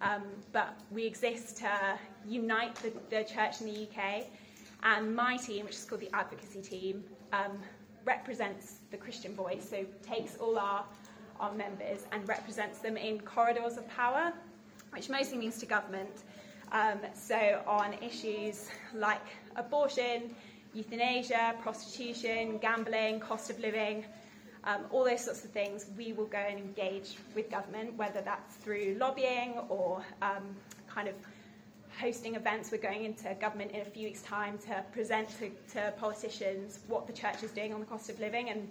Um, but we exist to unite the, the, church in the UK. And my team, which is called the advocacy team, um, represents the Christian voice, so takes all our, our members and represents them in corridors of power, which mostly means to government. Um, so, on issues like abortion, euthanasia, prostitution, gambling, cost of living, um, all those sorts of things, we will go and engage with government, whether that's through lobbying or um, kind of hosting events. We're going into government in a few weeks' time to present to, to politicians what the church is doing on the cost of living and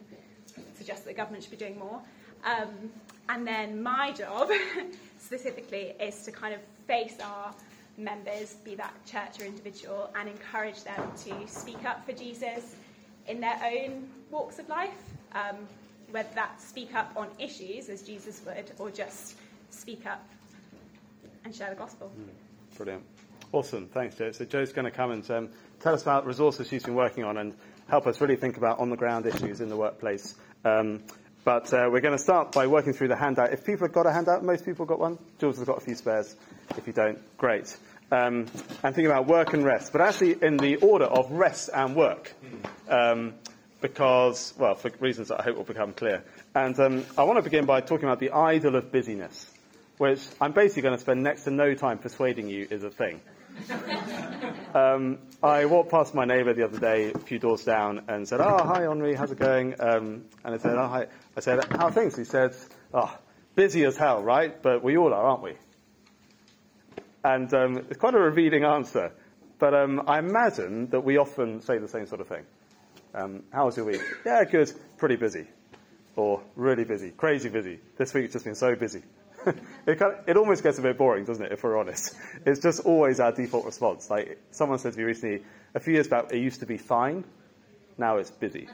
suggest that the government should be doing more. Um, and then my job specifically is to kind of face our members, be that church or individual, and encourage them to speak up for Jesus in their own walks of life, um, whether that's speak up on issues as Jesus would, or just speak up and share the gospel. Mm, brilliant. Awesome. Thanks, Jo. So, Jo's going to come and um, tell us about resources she's been working on and help us really think about on the ground issues in the workplace. Um, but uh, we're going to start by working through the handout. If people have got a handout, most people got one. Jules has got a few spares. If you don't, great. Um, and think about work and rest, but actually in the order of rest and work. Um, because, well, for reasons that I hope will become clear. And um, I want to begin by talking about the idol of busyness, which I'm basically going to spend next to no time persuading you is a thing. Um, I walked past my neighbour the other day, a few doors down, and said, "Oh, hi, Henri, how's it going?" Um, and I said, "Oh, hi." I said, "How are things?" He said, "Oh, busy as hell, right? But we all are, aren't we?" And um, it's quite a revealing answer, but um, I imagine that we often say the same sort of thing. Um, how was your week? Yeah, good. Pretty busy, or really busy, crazy busy. This week's just been so busy. it, kind of, it almost gets a bit boring, doesn't it, if we're honest? It's just always our default response. Like someone said to me recently, a few years back, it used to be fine, now it's busy.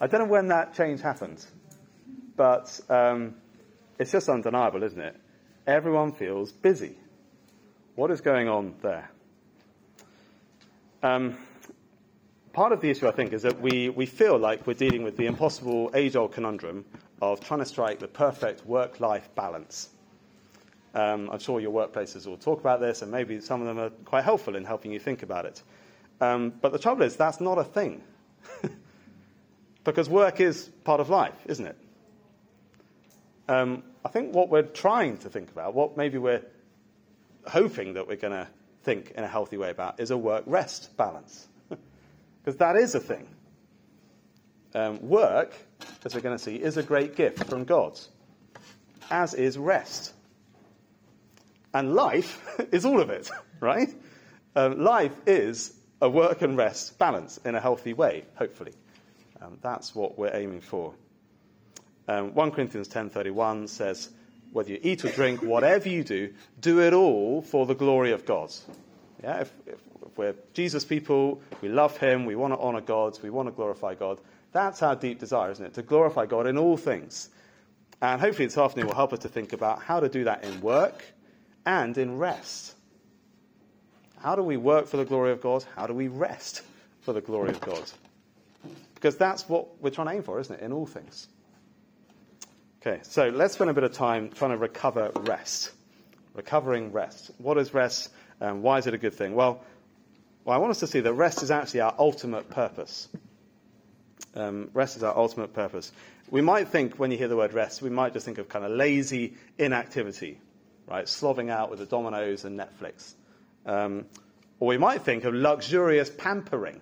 I don't know when that change happened, but um, it's just undeniable, isn't it? Everyone feels busy. What is going on there? Um, part of the issue, I think, is that we, we feel like we're dealing with the impossible age old conundrum of trying to strike the perfect work life balance. Um, I'm sure your workplaces will talk about this, and maybe some of them are quite helpful in helping you think about it. Um, but the trouble is, that's not a thing. because work is part of life, isn't it? Um, I think what we're trying to think about, what maybe we're hoping that we're going to think in a healthy way about, is a work rest balance. Because that is a thing. Um, work, as we're going to see, is a great gift from God, as is rest. And life is all of it, right? Um, life is a work and rest balance in a healthy way, hopefully. Um, that's what we're aiming for. Um, 1 Corinthians 10:31 says, "Whether you eat or drink, whatever you do, do it all for the glory of God." Yeah, if, if we're Jesus people, we love Him, we want to honor God, we want to glorify God. That's our deep desire, isn't it? To glorify God in all things. And hopefully this afternoon will help us to think about how to do that in work and in rest. How do we work for the glory of God? How do we rest for the glory of God? Because that's what we're trying to aim for, isn't it, in all things? Okay, so let's spend a bit of time trying to recover rest. Recovering rest. What is rest? and why is it a good thing? Well, well, I want us to see that rest is actually our ultimate purpose. Um, rest is our ultimate purpose. We might think, when you hear the word rest, we might just think of kind of lazy inactivity, right? Slobbing out with the Domino's and Netflix. Um, or we might think of luxurious pampering,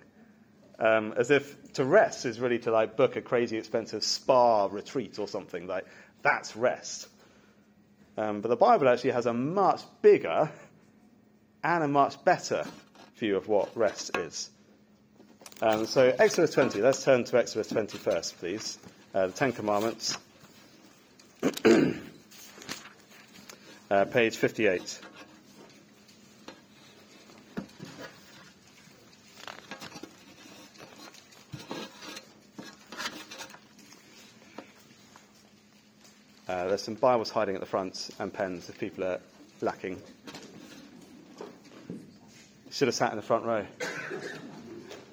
um, as if to rest is really to like book a crazy expensive spa retreat or something. Like that's rest. Um, but the Bible actually has a much bigger and a much better view of what rest is. Um, so, Exodus 20, let's turn to Exodus 20 first, please. Uh, the Ten Commandments, uh, page 58. Uh, there's some Bibles hiding at the front and pens if people are lacking. Should have sat in the front row.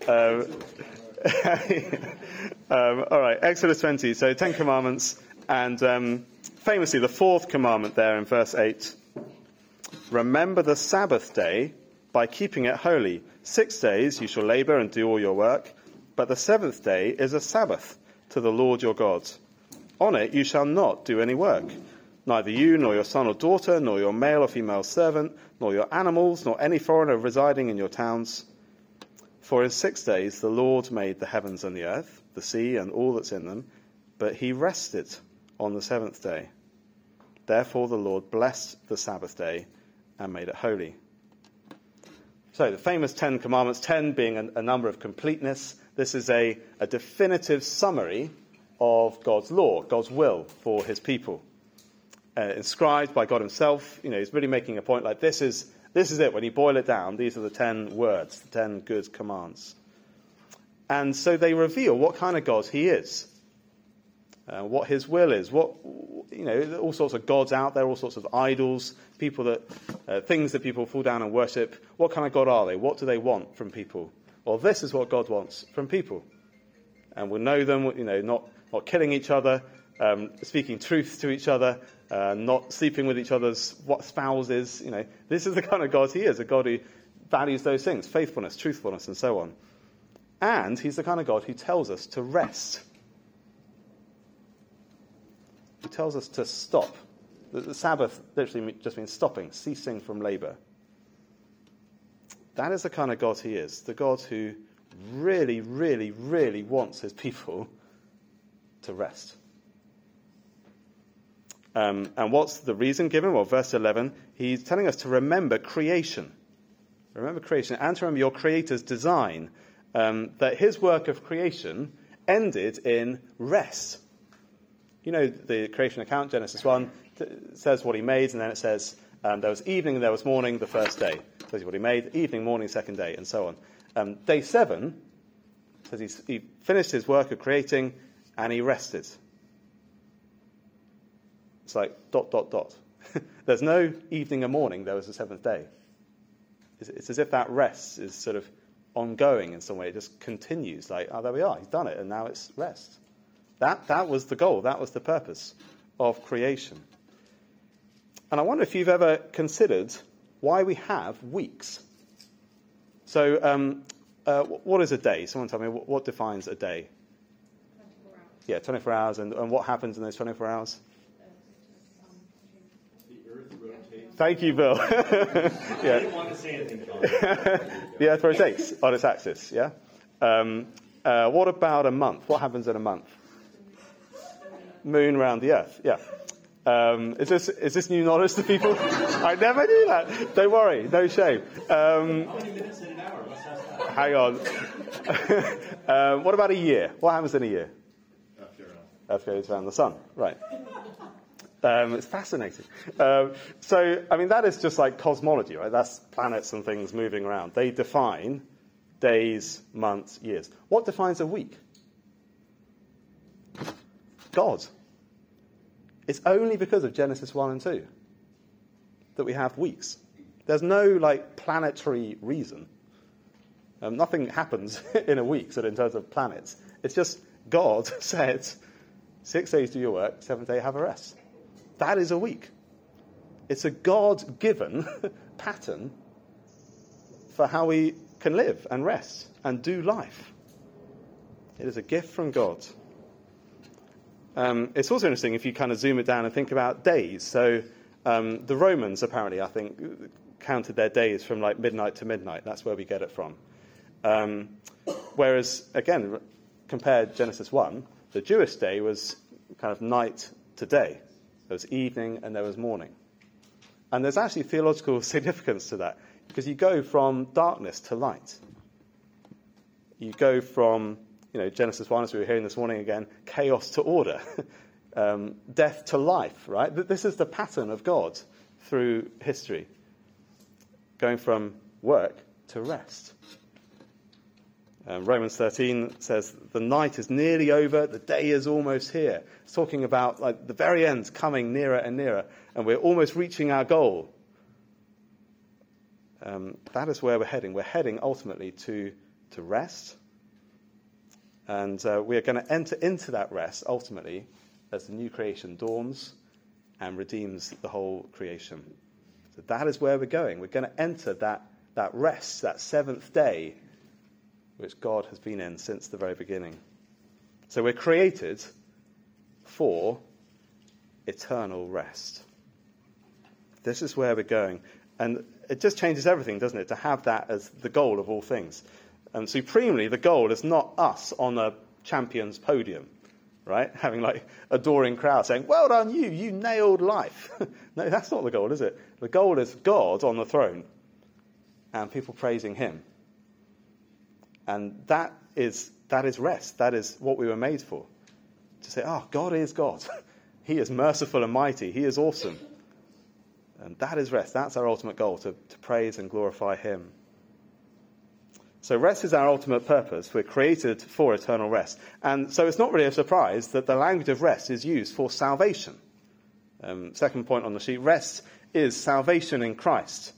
Um, um, all right, Exodus 20. So, Ten Commandments, and um, famously, the fourth commandment there in verse 8 Remember the Sabbath day by keeping it holy. Six days you shall labor and do all your work, but the seventh day is a Sabbath to the Lord your God. On it you shall not do any work, neither you, nor your son or daughter, nor your male or female servant, nor your animals, nor any foreigner residing in your towns. For in six days the Lord made the heavens and the earth, the sea and all that's in them, but he rested on the seventh day. Therefore the Lord blessed the Sabbath day and made it holy. So the famous Ten Commandments, ten being a, a number of completeness. This is a, a definitive summary of God's law, God's will for his people. Uh, inscribed by God himself, you know, he's really making a point like this is, this is it. When you boil it down, these are the ten words, the ten good commands. And so they reveal what kind of God he is, uh, what his will is, what, you know, all sorts of gods out there, all sorts of idols, people that, uh, things that people fall down and worship. What kind of God are they? What do they want from people? Well, this is what God wants from people. And we'll know them, you know, not, not killing each other, um, speaking truth to each other, uh, not sleeping with each other's what spouses. You know, this is the kind of God he is, a God who values those things, faithfulness, truthfulness, and so on. And he's the kind of God who tells us to rest. He tells us to stop. The, the Sabbath literally just means stopping, ceasing from labor. That is the kind of God he is, the God who really, really, really wants his people to rest. Um, and what's the reason given? Well, verse 11, he's telling us to remember creation. Remember creation and to remember your Creator's design. Um, that his work of creation ended in rest. You know, the creation account, Genesis 1, t- says what he made, and then it says um, there was evening and there was morning the first day. Says what he made, evening, morning, second day, and so on. Um, day 7 says he finished his work of creating and he rested. It's like dot, dot, dot. There's no evening or morning, there was the seventh day. It's, it's, as if that rest is sort of ongoing in some way. It just continues, like, oh, there we are, he's done it, and now it's rest. That, that was the goal, that was the purpose of creation. And I wonder if you've ever considered why we have weeks. So, um, uh, what is a day? Someone tell me, what, what defines a day? 24 hours. Yeah, 24 hours, and, and what happens in those 24 hours? The earth rotates. Thank you, Bill. I yeah, didn't want to say anything, the Earth rotates on its axis. Yeah. Um, uh, what about a month? What happens in a month? Moon around the Earth. Yeah. Um, is this is this new knowledge to people? I never knew that. Don't worry, no shame. Um, How many minutes in an hour? Let's hang on. um, what about a year? What happens in a year? Fair. Earth goes around the sun. Right. Um, it's fascinating. Um, so, I mean, that is just like cosmology, right? That's planets and things moving around. They define days, months, years. What defines a week? God. It's only because of Genesis 1 and 2 that we have weeks. There's no like planetary reason. Um, nothing happens in a week, of in terms of planets. It's just God said, six days do your work, seventh day have a rest. That is a week. It's a God given pattern for how we can live and rest and do life. It is a gift from God. Um, it's also interesting if you kind of zoom it down and think about days. So um, the Romans, apparently, I think, counted their days from like midnight to midnight. That's where we get it from. Um, whereas, again, compared Genesis 1, the Jewish day was kind of night to day. There was evening and there was morning. And there's actually theological significance to that because you go from darkness to light. You go from, you know, Genesis 1, as we were hearing this morning again, chaos to order, um, death to life, right? This is the pattern of God through history, going from work to rest. Um, Romans 13 says the night is nearly over, the day is almost here. It's talking about like the very end's coming nearer and nearer, and we're almost reaching our goal. Um, that is where we're heading. We're heading ultimately to, to rest, and uh, we are going to enter into that rest ultimately as the new creation dawns and redeems the whole creation. So that is where we're going. We're going to enter that, that rest, that seventh day, which God has been in since the very beginning. So we're created for eternal rest. This is where we're going. And it just changes everything, doesn't it, to have that as the goal of all things. And supremely, the goal is not us on a champion's podium, right? Having like adoring crowd saying, Well done, you, you nailed life. no, that's not the goal, is it? The goal is God on the throne and people praising Him. And that is, that is rest. That is what we were made for. To say, Oh, God is God. he is merciful and mighty. He is awesome. And that is rest. That's our ultimate goal, to, to praise and glorify Him. So rest is our ultimate purpose. We're created for eternal rest. And so it's not really a surprise that the language of rest is used for salvation. Um, second point on the sheet rest is salvation in Christ.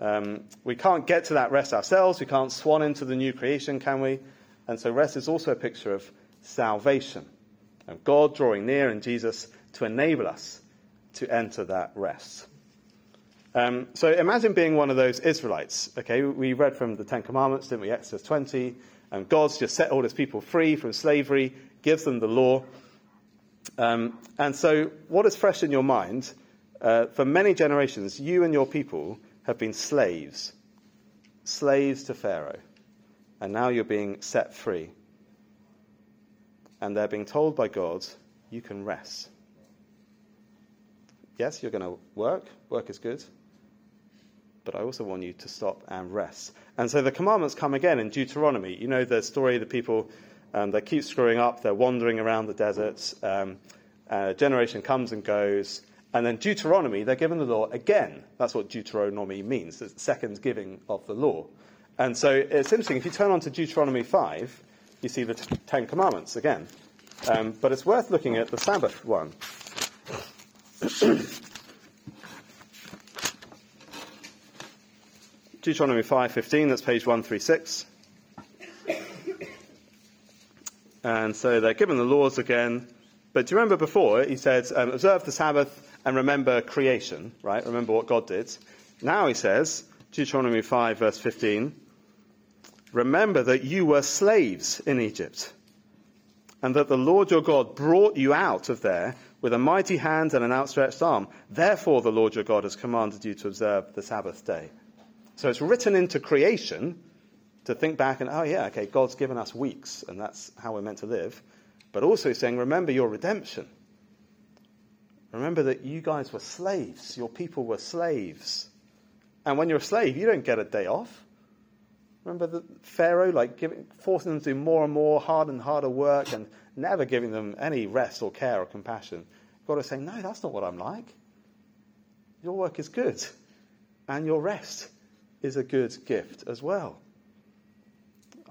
Um, we can't get to that rest ourselves. We can't swan into the new creation, can we? And so rest is also a picture of salvation. of God drawing near in Jesus to enable us to enter that rest. Um, so imagine being one of those Israelites. Okay, we read from the Ten Commandments, didn't we? Exodus 20. And God's just set all his people free from slavery, gives them the law. Um, and so, what is fresh in your mind? Uh, for many generations, you and your people have been slaves, slaves to Pharaoh. And now you're being set free. And they're being told by God, you can rest. Yes, you're going to work. Work is good but I also want you to stop and rest. And so the commandments come again in Deuteronomy. You know the story of the people um, that keep screwing up, they're wandering around the deserts. Um, a generation comes and goes. And then Deuteronomy, they're given the law again. That's what Deuteronomy means, it's the second giving of the law. And so it's interesting, if you turn on to Deuteronomy 5, you see the Ten Commandments again. Um, but it's worth looking at the Sabbath one. Deuteronomy 5:15, that's page 136. And so they're given the laws again. But do you remember before he said, um, observe the Sabbath and remember creation, right? Remember what God did. Now he says, Deuteronomy 5, verse 15, remember that you were slaves in Egypt, and that the Lord your God brought you out of there with a mighty hand and an outstretched arm. Therefore, the Lord your God has commanded you to observe the Sabbath day. So it's written into creation to think back and, oh, yeah, okay, God's given us weeks, and that's how we're meant to live. But also saying, remember your redemption. Remember that you guys were slaves. Your people were slaves. And when you're a slave, you don't get a day off. Remember the Pharaoh, like giving, forcing them to do more and more, hard and harder work, and never giving them any rest or care or compassion. God is saying, no, that's not what I'm like. Your work is good, and your rest is a good gift as well.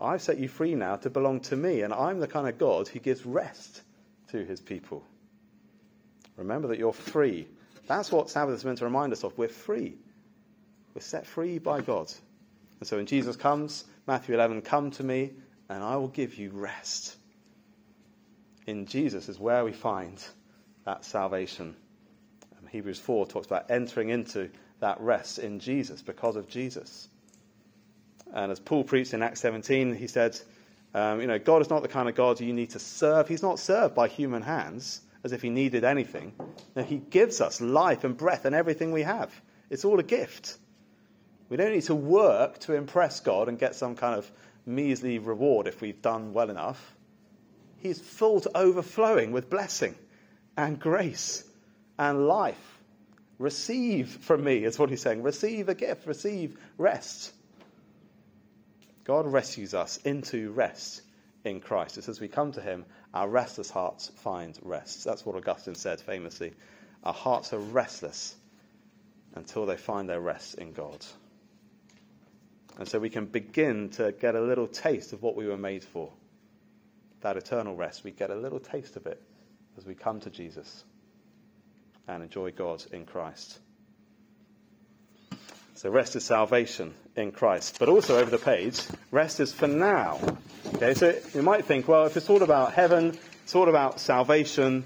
I've set you free now to belong to me, and I'm the kind of God who gives rest to his people. Remember that you're free. That's what Sabbath is meant to remind us of. We're free. We're set free by God. And so when Jesus comes, Matthew 11, come to me, and I will give you rest. In Jesus is where we find that salvation. Hebrews 4 talks about entering into that rest in Jesus because of Jesus. And as Paul preached in Acts 17, he said, um, you know, God is not the kind of God you need to serve. He's not served by human hands as if he needed anything. No, he gives us life and breath and everything we have. It's all a gift. We don't need to work to impress God and get some kind of measly reward if we've done well enough. He's full to overflowing with blessing and grace and life Receive from me, is what he's saying. Receive a gift, receive rest. God rescues us into rest in Christ. It's as we come to him, our restless hearts find rest. That's what Augustine said famously. Our hearts are restless until they find their rest in God. And so we can begin to get a little taste of what we were made for. That eternal rest, we get a little taste of it as we come to Jesus and enjoy God in Christ. So rest is salvation in Christ. But also over the page, rest is for now. Okay, so you might think, well, if it's all about heaven, it's all about salvation,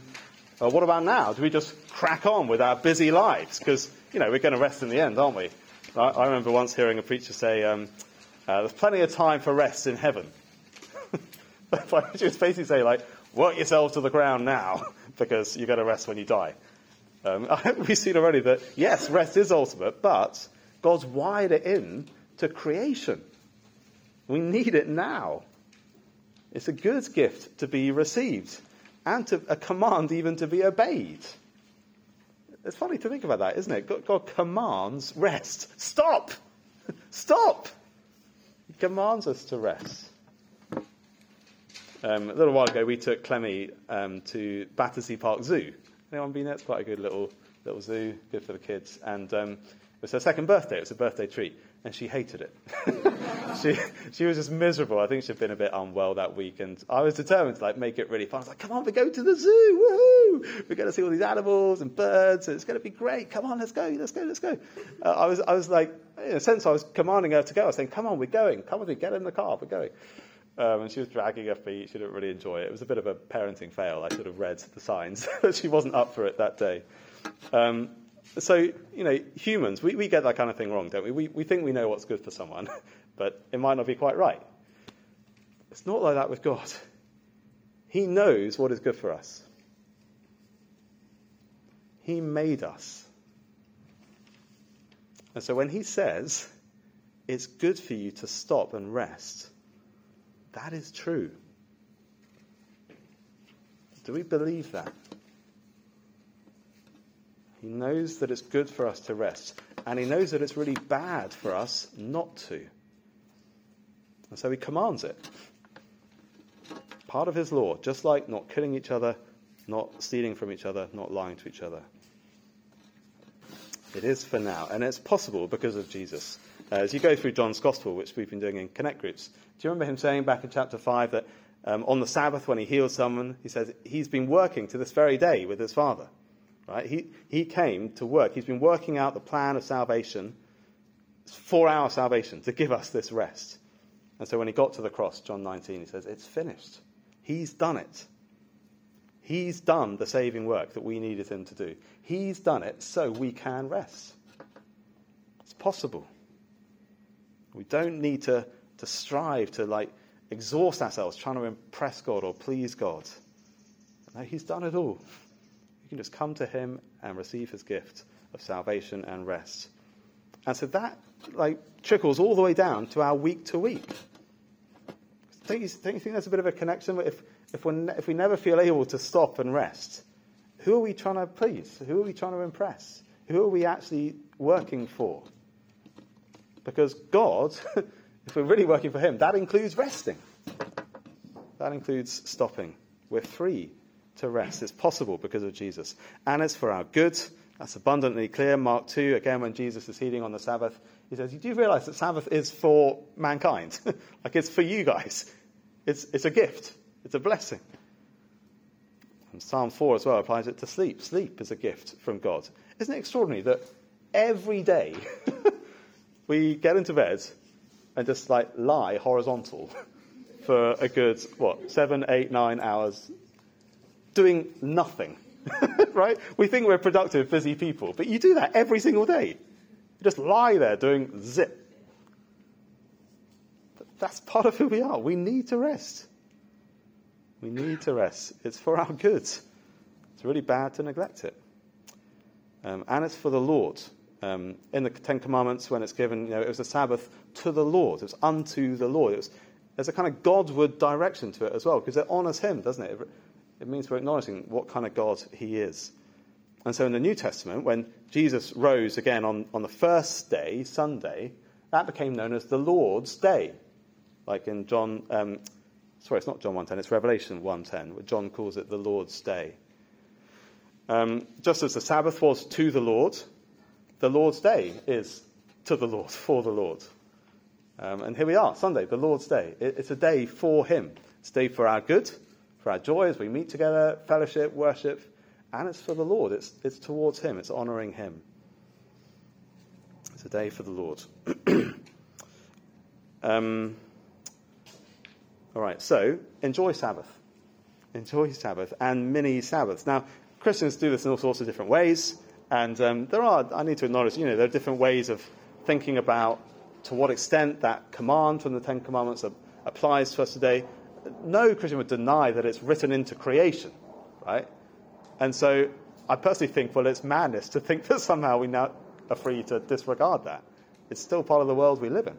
uh, what about now? Do we just crack on with our busy lives? Because you know, we're going to rest in the end, aren't we? I, I remember once hearing a preacher say, um, uh, there's plenty of time for rest in heaven. but Which is basically say, like, work yourself to the ground now, because you're going to rest when you die. Um, we've seen already that, yes, rest is ultimate, but God's wired it in to creation. We need it now. It's a good gift to be received and to, a command even to be obeyed. It's funny to think about that, isn't it? God, God commands rest. Stop! Stop! He commands us to rest. Um, a little while ago, we took Clemmy um, to Battersea Park Zoo. Anyone been there? It's quite a good little little zoo, good for the kids. And um, was her second birthday. It was a birthday treat, and she hated it. she she was just miserable. I think she'd been a bit unwell that week, and I was determined to like make it really fun. I was like, "Come on, we go to the zoo! Woohoo! We're going to see all these animals and birds. And it's going to be great. Come on, let's go, let's go, let's go." Uh, I was I was like, in a sense, I was commanding her to go. I was saying, "Come on, we're going. Come with me. Get in the car. We're going." Um, and she was dragging her feet. She didn't really enjoy it. It was a bit of a parenting fail. I should have read the signs, but she wasn't up for it that day. Um, so, you know, humans, we, we get that kind of thing wrong, don't we? we? We think we know what's good for someone, but it might not be quite right. It's not like that with God. He knows what is good for us. He made us. And so when he says, it's good for you to stop and rest, that is true. Do we believe that? He knows that it's good for us to rest, and he knows that it's really bad for us not to. And so he commands it. Part of his law, just like not killing each other, not stealing from each other, not lying to each other. It is for now, and it's possible because of Jesus. Uh, as you go through John's Gospel, which we've been doing in Connect groups, do you remember him saying back in chapter 5 that um, on the Sabbath, when he heals someone, he says he's been working to this very day with his Father? Right? He, he came to work. He's been working out the plan of salvation for our salvation, to give us this rest. And so when he got to the cross, John 19, he says, It's finished. He's done it. He's done the saving work that we needed him to do. He's done it so we can rest. It's possible. We don't need to, to strive to like exhaust ourselves trying to impress God or please God. No, He's done it all. Can just come to Him and receive His gift of salvation and rest. And so that like trickles all the way down to our week to week. Don't you, don't you think there's a bit of a connection? If, if, we if we never feel able to stop and rest, who are we trying to please? Who are we trying to impress? Who are we actually working for? Because God, if we're really working for Him, that includes resting. That includes stopping. We're free to rest. It's possible because of Jesus. And it's for our good. That's abundantly clear. Mark 2, again, when Jesus is healing on the Sabbath, he says, You do realize that Sabbath is for mankind? like it's for you guys. It's, it's a gift, it's a blessing. And Psalm 4 as well applies it to sleep. Sleep is a gift from God. Isn't it extraordinary that every day we get into bed and just like lie horizontal for a good, what, seven, eight, nine hours, doing nothing. right? We think we're productive, busy people, but you do that every single day. You just lie there doing zip. That's part of who we are. We need to rest. We need to rest. It's for our good. It's really bad to neglect it. Um, and it's for the Lord. Um, in the Ten Commandments, when it's given, you know, it was a Sabbath to the Lord. It was unto the Lord. It was, there's a kind of Godward direction to it as well, because it honors Him, doesn't it? It means we're acknowledging what kind of God He is. And so in the New Testament, when Jesus rose again on, on the first day, Sunday, that became known as the Lord's Day. Like in John, um, sorry, it's not John 1.10, it's Revelation 1.10, where John calls it the Lord's Day. Um, just as the Sabbath was to the Lord, the Lord's Day is to the Lord, for the Lord. Um, and here we are, Sunday, the Lord's Day. It, it's a day for Him. It's a day for our good, for our joy as we meet together, fellowship, worship, and it's for the Lord. It's, it's towards Him, it's honoring Him. It's a day for the Lord. um, all right, so enjoy Sabbath. Enjoy Sabbath and mini Sabbaths. Now, Christians do this in all sorts of different ways. And um, there are, I need to acknowledge, you know, there are different ways of thinking about to what extent that command from the Ten Commandments applies to us today. No Christian would deny that it's written into creation, right? And so I personally think, well, it's madness to think that somehow we now are free to disregard that. It's still part of the world we live in.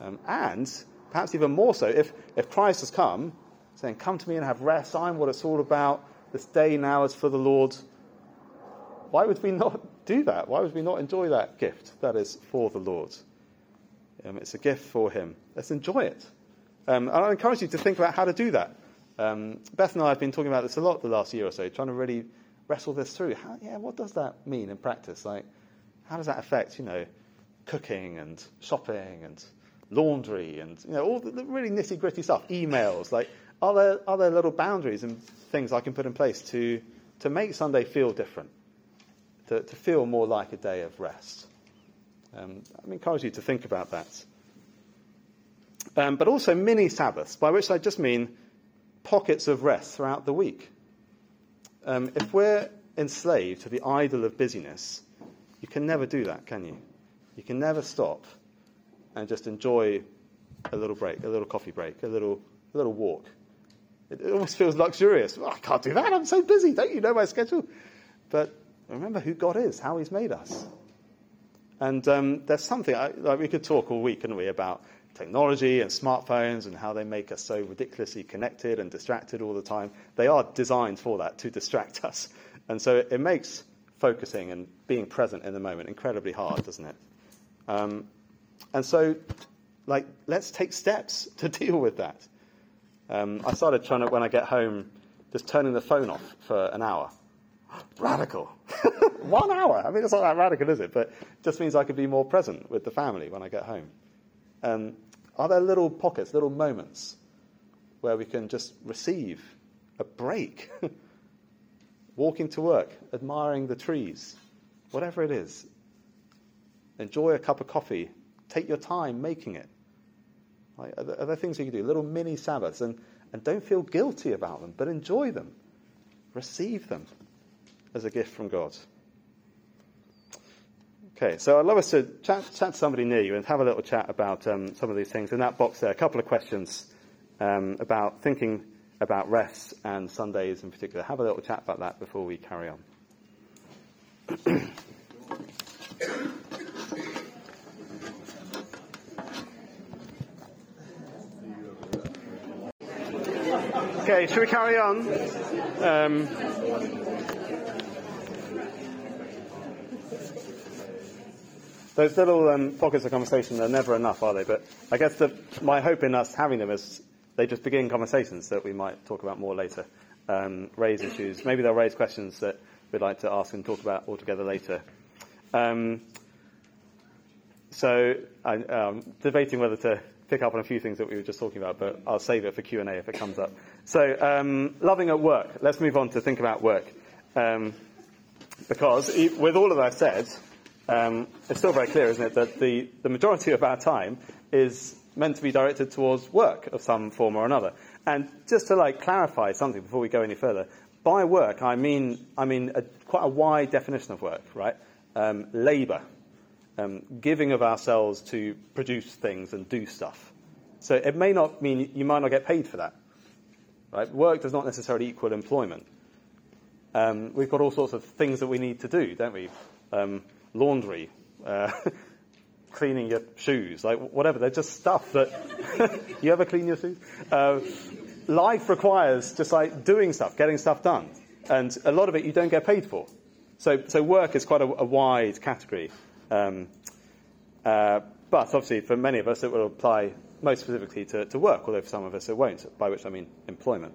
Um, and perhaps even more so, if, if Christ has come, saying, Come to me and have rest, I'm what it's all about, this day now is for the Lord, why would we not do that? Why would we not enjoy that gift that is for the Lord? Um, it's a gift for Him. Let's enjoy it. Um, and I encourage you to think about how to do that. Um, Beth and I have been talking about this a lot the last year or so, trying to really wrestle this through. How, yeah, what does that mean in practice? Like, how does that affect, you know, cooking and shopping and laundry and you know all the, the really nitty gritty stuff, emails? Like, are there are there little boundaries and things I can put in place to to make Sunday feel different, to, to feel more like a day of rest? Um, I encourage you to think about that. Um, but also mini Sabbaths, by which I just mean pockets of rest throughout the week. Um, if we're enslaved to the idol of busyness, you can never do that, can you? You can never stop and just enjoy a little break, a little coffee break, a little, a little walk. It, it almost feels luxurious. I can't do that. I'm so busy. Don't you know my schedule? But remember who God is, how He's made us. And um, there's something, I, like we could talk all week, couldn't we, about technology and smartphones and how they make us so ridiculously connected and distracted all the time. They are designed for that, to distract us. And so it, it makes focusing and being present in the moment incredibly hard, doesn't it? Um, and so, like, let's take steps to deal with that. Um, I started trying to, when I get home, just turning the phone off for an hour. Radical. One hour. I mean, it's not that radical, is it? But it just means I could be more present with the family when I get home. Um, are there little pockets, little moments where we can just receive a break? Walking to work, admiring the trees, whatever it is. Enjoy a cup of coffee. Take your time making it. Like, are, there, are, there, things you can do? Little mini Sabbaths. And, and don't feel guilty about them, but enjoy them. Receive them as a gift from God. Okay, so I'd love us to chat, chat, to somebody near you and have a little chat about um, some of these things. In that box there, a couple of questions um, about thinking about rest and Sundays in particular. Have a little chat about that before we carry on. okay, should we carry on? Um, Those little um, pockets of conversation are never enough, are they? But I guess the, my hope in us having them is they just begin conversations that we might talk about more later, um, raise issues. Maybe they'll raise questions that we'd like to ask and talk about altogether later. Um, so I'm um, debating whether to pick up on a few things that we were just talking about, but I'll save it for Q&A if it comes up. So um, loving at work. Let's move on to think about work. Um, because with all of that said, um, it's still very clear, isn't it, that the, the majority of our time is meant to be directed towards work of some form or another. And just to like clarify something before we go any further, by work I mean I mean a, quite a wide definition of work, right? Um, labour, um, giving of ourselves to produce things and do stuff. So it may not mean you might not get paid for that, right? Work does not necessarily equal employment. Um, we've got all sorts of things that we need to do, don't we? Laundry, uh, cleaning your shoes, like whatever. They're just stuff that you ever clean your shoes. Uh, life requires just like doing stuff, getting stuff done, and a lot of it you don't get paid for. So, so work is quite a, a wide category. Um, uh, but obviously, for many of us, it will apply most specifically to, to work, although for some of us it won't, by which I mean employment.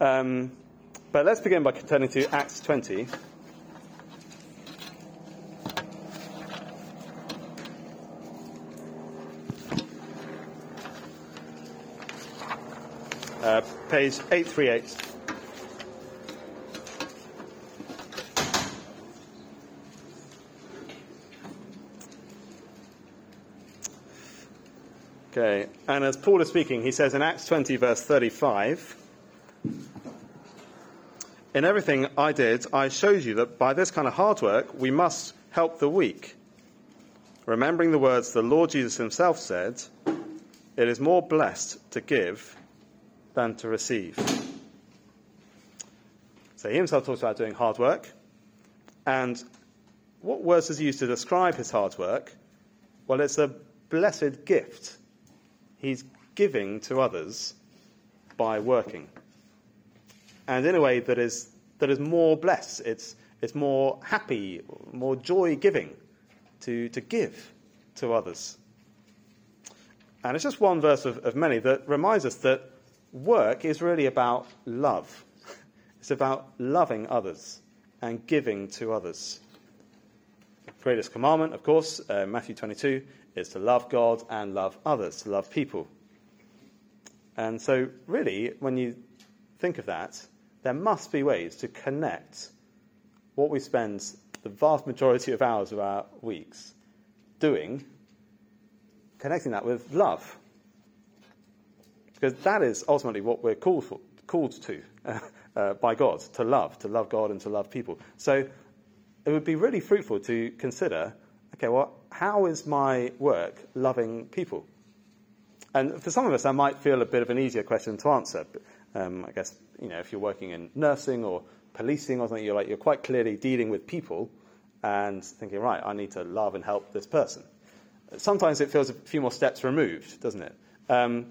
Um, but let's begin by turning to Acts 20. uh, page 838. Okay, and as Paul is speaking, he says in Acts 20, verse 35, in everything I did, I showed you that by this kind of hard work, we must help the weak. Remembering the words the Lord Jesus himself said, it is more blessed to give than to receive. So he himself talks about doing hard work. And what words does he use to describe his hard work? Well, it's a blessed gift. He's giving to others by working. And in a way that is, that is more blessed. It's, it's more happy, more joy giving to, to give to others. And it's just one verse of, of many that reminds us that work is really about love. It's about loving others and giving to others. The greatest commandment, of course, uh, Matthew 22, is to love God and love others, to love people. And so, really, when you think of that, there must be ways to connect what we spend the vast majority of hours of our weeks doing, connecting that with love. Because that is ultimately what we're called, for, called to uh, uh, by God, to love, to love God and to love people. So it would be really fruitful to consider okay, well, how is my work loving people? And for some of us, that might feel a bit of an easier question to answer. Um, I guess, you know, if you're working in nursing or policing or something, you're, like, you're quite clearly dealing with people and thinking, right, I need to love and help this person. Sometimes it feels a few more steps removed, doesn't it? Um,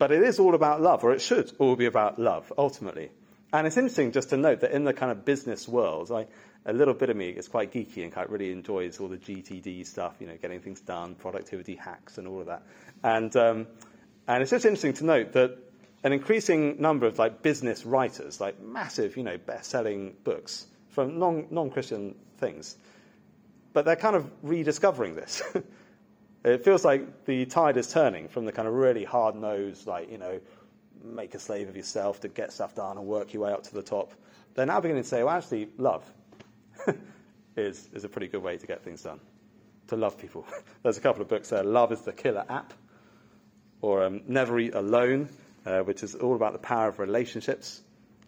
but it is all about love, or it should all be about love, ultimately. And it's interesting just to note that in the kind of business world, I, a little bit of me is quite geeky and quite really enjoys all the GTD stuff, you know, getting things done, productivity hacks, and all of that. And um, and it's just interesting to note that an increasing number of like business writers, like massive, you know, best-selling books from non non-Christian things, but they're kind of rediscovering this. it feels like the tide is turning from the kind of really hard-nosed, like you know, make a slave of yourself to get stuff done and work your way up to the top. They're now beginning to say, well, actually, love is, is a pretty good way to get things done, to love people. There's a couple of books there. Love is the Killer app, or um, Never Eat Alone, uh, which is all about the power of relationships.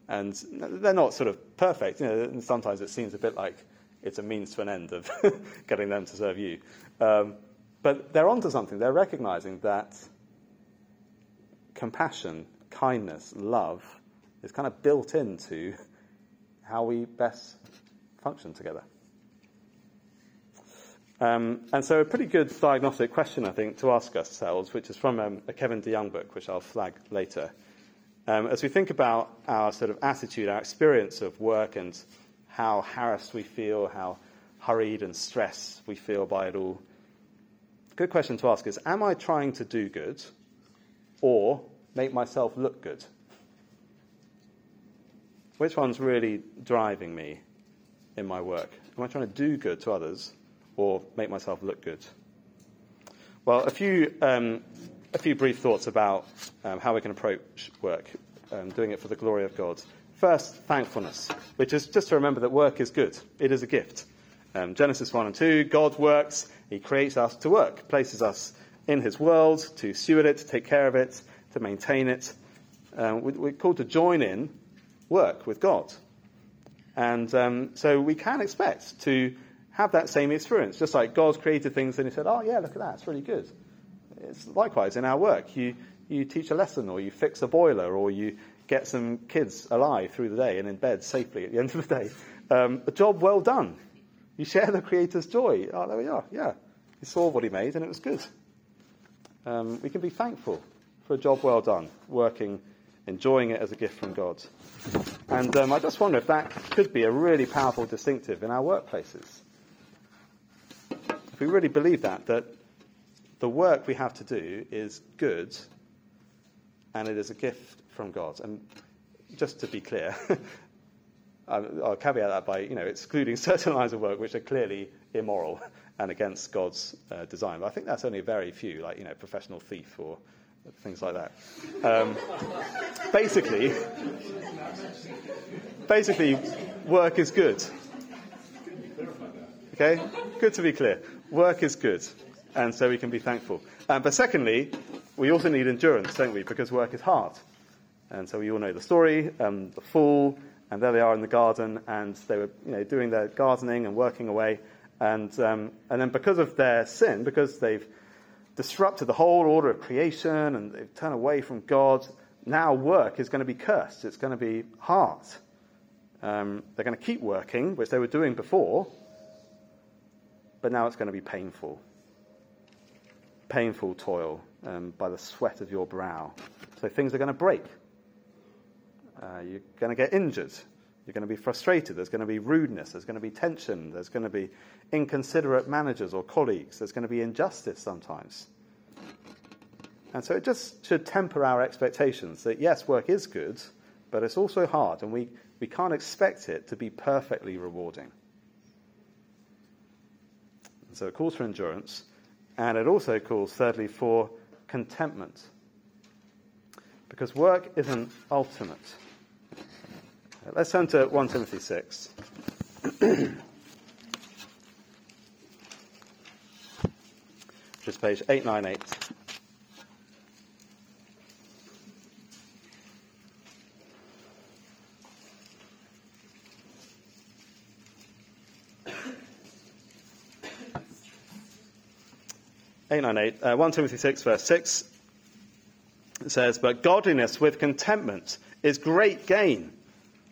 And they're not sort of perfect. You know, sometimes it seems a bit like it's a means to an end of getting them to serve you. Um, but they're onto something. They're recognizing that compassion, kindness, love is kind of built into how we best function together. Um, and so, a pretty good diagnostic question, I think, to ask ourselves, which is from um, a Kevin DeYoung book, which I'll flag later. Um, as we think about our sort of attitude, our experience of work, and how harassed we feel, how hurried and stressed we feel by it all, good question to ask is Am I trying to do good or make myself look good? Which one's really driving me in my work? Am I trying to do good to others or make myself look good? Well, a few, um, a few brief thoughts about um, how we can approach work, um, doing it for the glory of God. First, thankfulness, which is just to remember that work is good. It is a gift. Um, Genesis 1 and 2, God works, He creates us to work, places us in His world to steward it, to take care of it, to maintain it. Um, we're called to join in work with God. And um, so we can expect to have that same experience. Just like God's created things and He said, oh, yeah, look at that, it's really good. It's likewise in our work. You, you teach a lesson, or you fix a boiler, or you get some kids alive through the day and in bed safely at the end of the day. Um, a job well done. You share the Creator's joy. Oh, there we are. Yeah. He saw what He made and it was good. Um, we can be thankful for a job well done, working, enjoying it as a gift from God. And um, I just wonder if that could be a really powerful distinctive in our workplaces. If we really believe that, that the work we have to do is good and it is a gift from God. And just to be clear, I'll caveat that by you know excluding certain lines of work which are clearly immoral and against God's uh, design. But I think that's only very few, like you know professional thief or things like that. Um, basically, basically, work is good. Okay, good to be clear. Work is good, and so we can be thankful. Um, but secondly, we also need endurance, don't we? Because work is hard, and so we all know the story: um, the fall, And there they are in the garden, and they were you know, doing their gardening and working away. And, um, and then because of their sin, because they've disrupted the whole order of creation and they've turned away from God, now work is going to be cursed. It's going to be hard. Um, they're going to keep working, which they were doing before, but now it's going to be painful. Painful toil um, by the sweat of your brow. So things are going to break. Uh, you're going to get injured. You're going to be frustrated. There's going to be rudeness. There's going to be tension. There's going to be inconsiderate managers or colleagues. There's going to be injustice sometimes. And so it just should temper our expectations that yes, work is good, but it's also hard, and we, we can't expect it to be perfectly rewarding. And so it calls for endurance, and it also calls, thirdly, for contentment. Because work isn't ultimate. Let's turn to 1 Timothy 6. Which is page 898. Eight nine eight, uh, 1 Timothy 6, verse 6 it says, But godliness with contentment is great gain.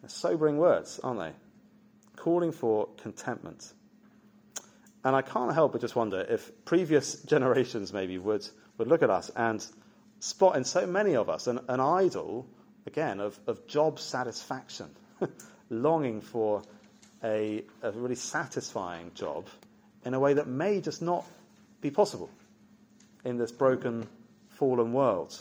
They're sobering words, aren't they? Calling for contentment. And I can't help but just wonder if previous generations maybe would, would look at us and spot in so many of us an, an idol, again, of, of job satisfaction, longing for a, a really satisfying job in a way that may just not be possible in this broken, fallen world.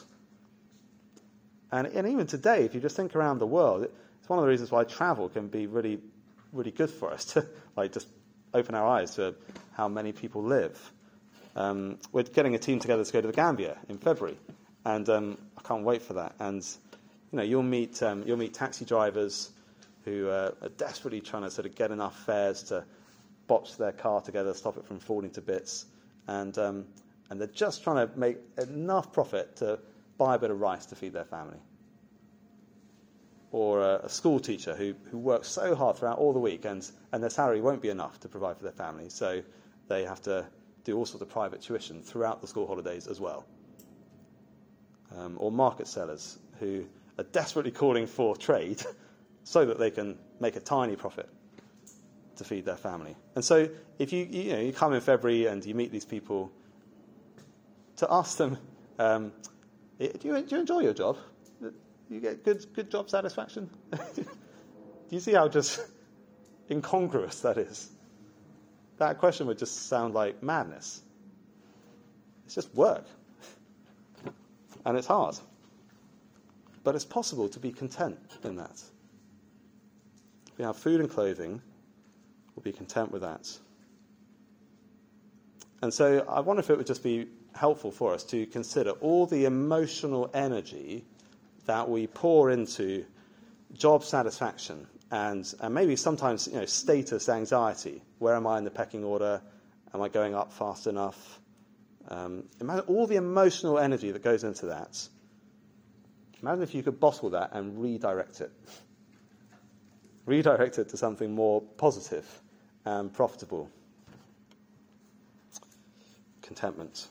And, and even today, if you just think around the world, it's one of the reasons why travel can be really, really good for us to like just open our eyes to how many people live. Um, we're getting a team together to go to the Gambia in February, and um, I can't wait for that. And you know, you'll meet um, you'll meet taxi drivers who uh, are desperately trying to sort of get enough fares to botch their car together, stop it from falling to bits, and um, and they're just trying to make enough profit to buy a bit of rice to feed their family. Or a, a school teacher who, who works so hard throughout all the week and, and their salary won't be enough to provide for their family, so they have to do all sorts of private tuition throughout the school holidays as well. Um, or market sellers who are desperately calling for trade so that they can make a tiny profit to feed their family. And so if you, you, know, you come in February and you meet these people, to ask them, um, do, you, do you enjoy your job? You get good, good job satisfaction? do you see how just incongruous that is? That question would just sound like madness. It's just work. and it's hard. But it's possible to be content in that. If we have food and clothing, we'll be content with that. And so I wonder if it would just be helpful for us to consider all the emotional energy that we pour into job satisfaction and, and maybe sometimes you know, status anxiety. Where am I in the pecking order? Am I going up fast enough? Um, imagine all the emotional energy that goes into that. Imagine if you could bottle that and redirect it. redirect it to something more positive and profitable. Contentment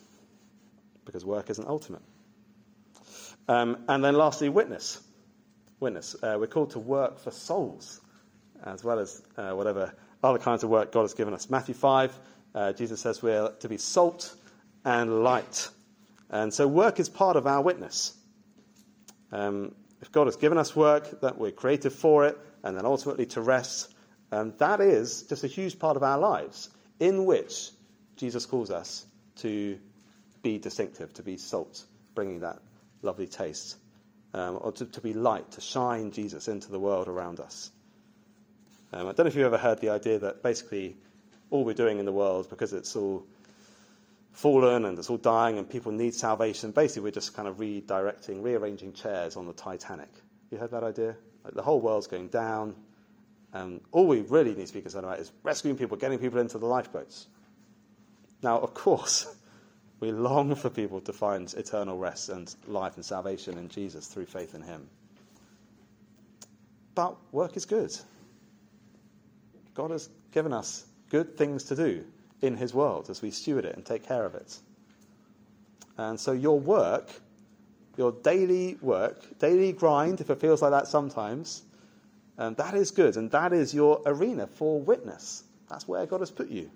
because work isn't ultimate. Um, and then lastly, witness. Witness. Uh, we're called to work for souls as well as uh, whatever other kinds of work God has given us. Matthew 5, uh, Jesus says we're to be salt and light. And so work is part of our witness. Um, if God has given us work, that we're created for it, and then ultimately to rest, um, that is just a huge part of our lives in which Jesus calls us to be distinctive, to be salt, bringing that lovely taste um, or to, to be light, to shine Jesus into the world around us. Um, I don't know if you've ever heard the idea that basically all we're doing in the world, because it's all fallen and it's all dying and people need salvation, basically we're just kind of redirecting, rearranging chairs on the Titanic. You heard that idea? Like the whole world's going down. and all we really need to be concerned about is rescuing people, getting people into the lifeboats. Now, of course, we long for people to find eternal rest and life and salvation in Jesus through faith in Him. But work is good. God has given us good things to do in His world as we steward it and take care of it. And so, your work, your daily work, daily grind, if it feels like that sometimes, um, that is good. And that is your arena for witness. That's where God has put you.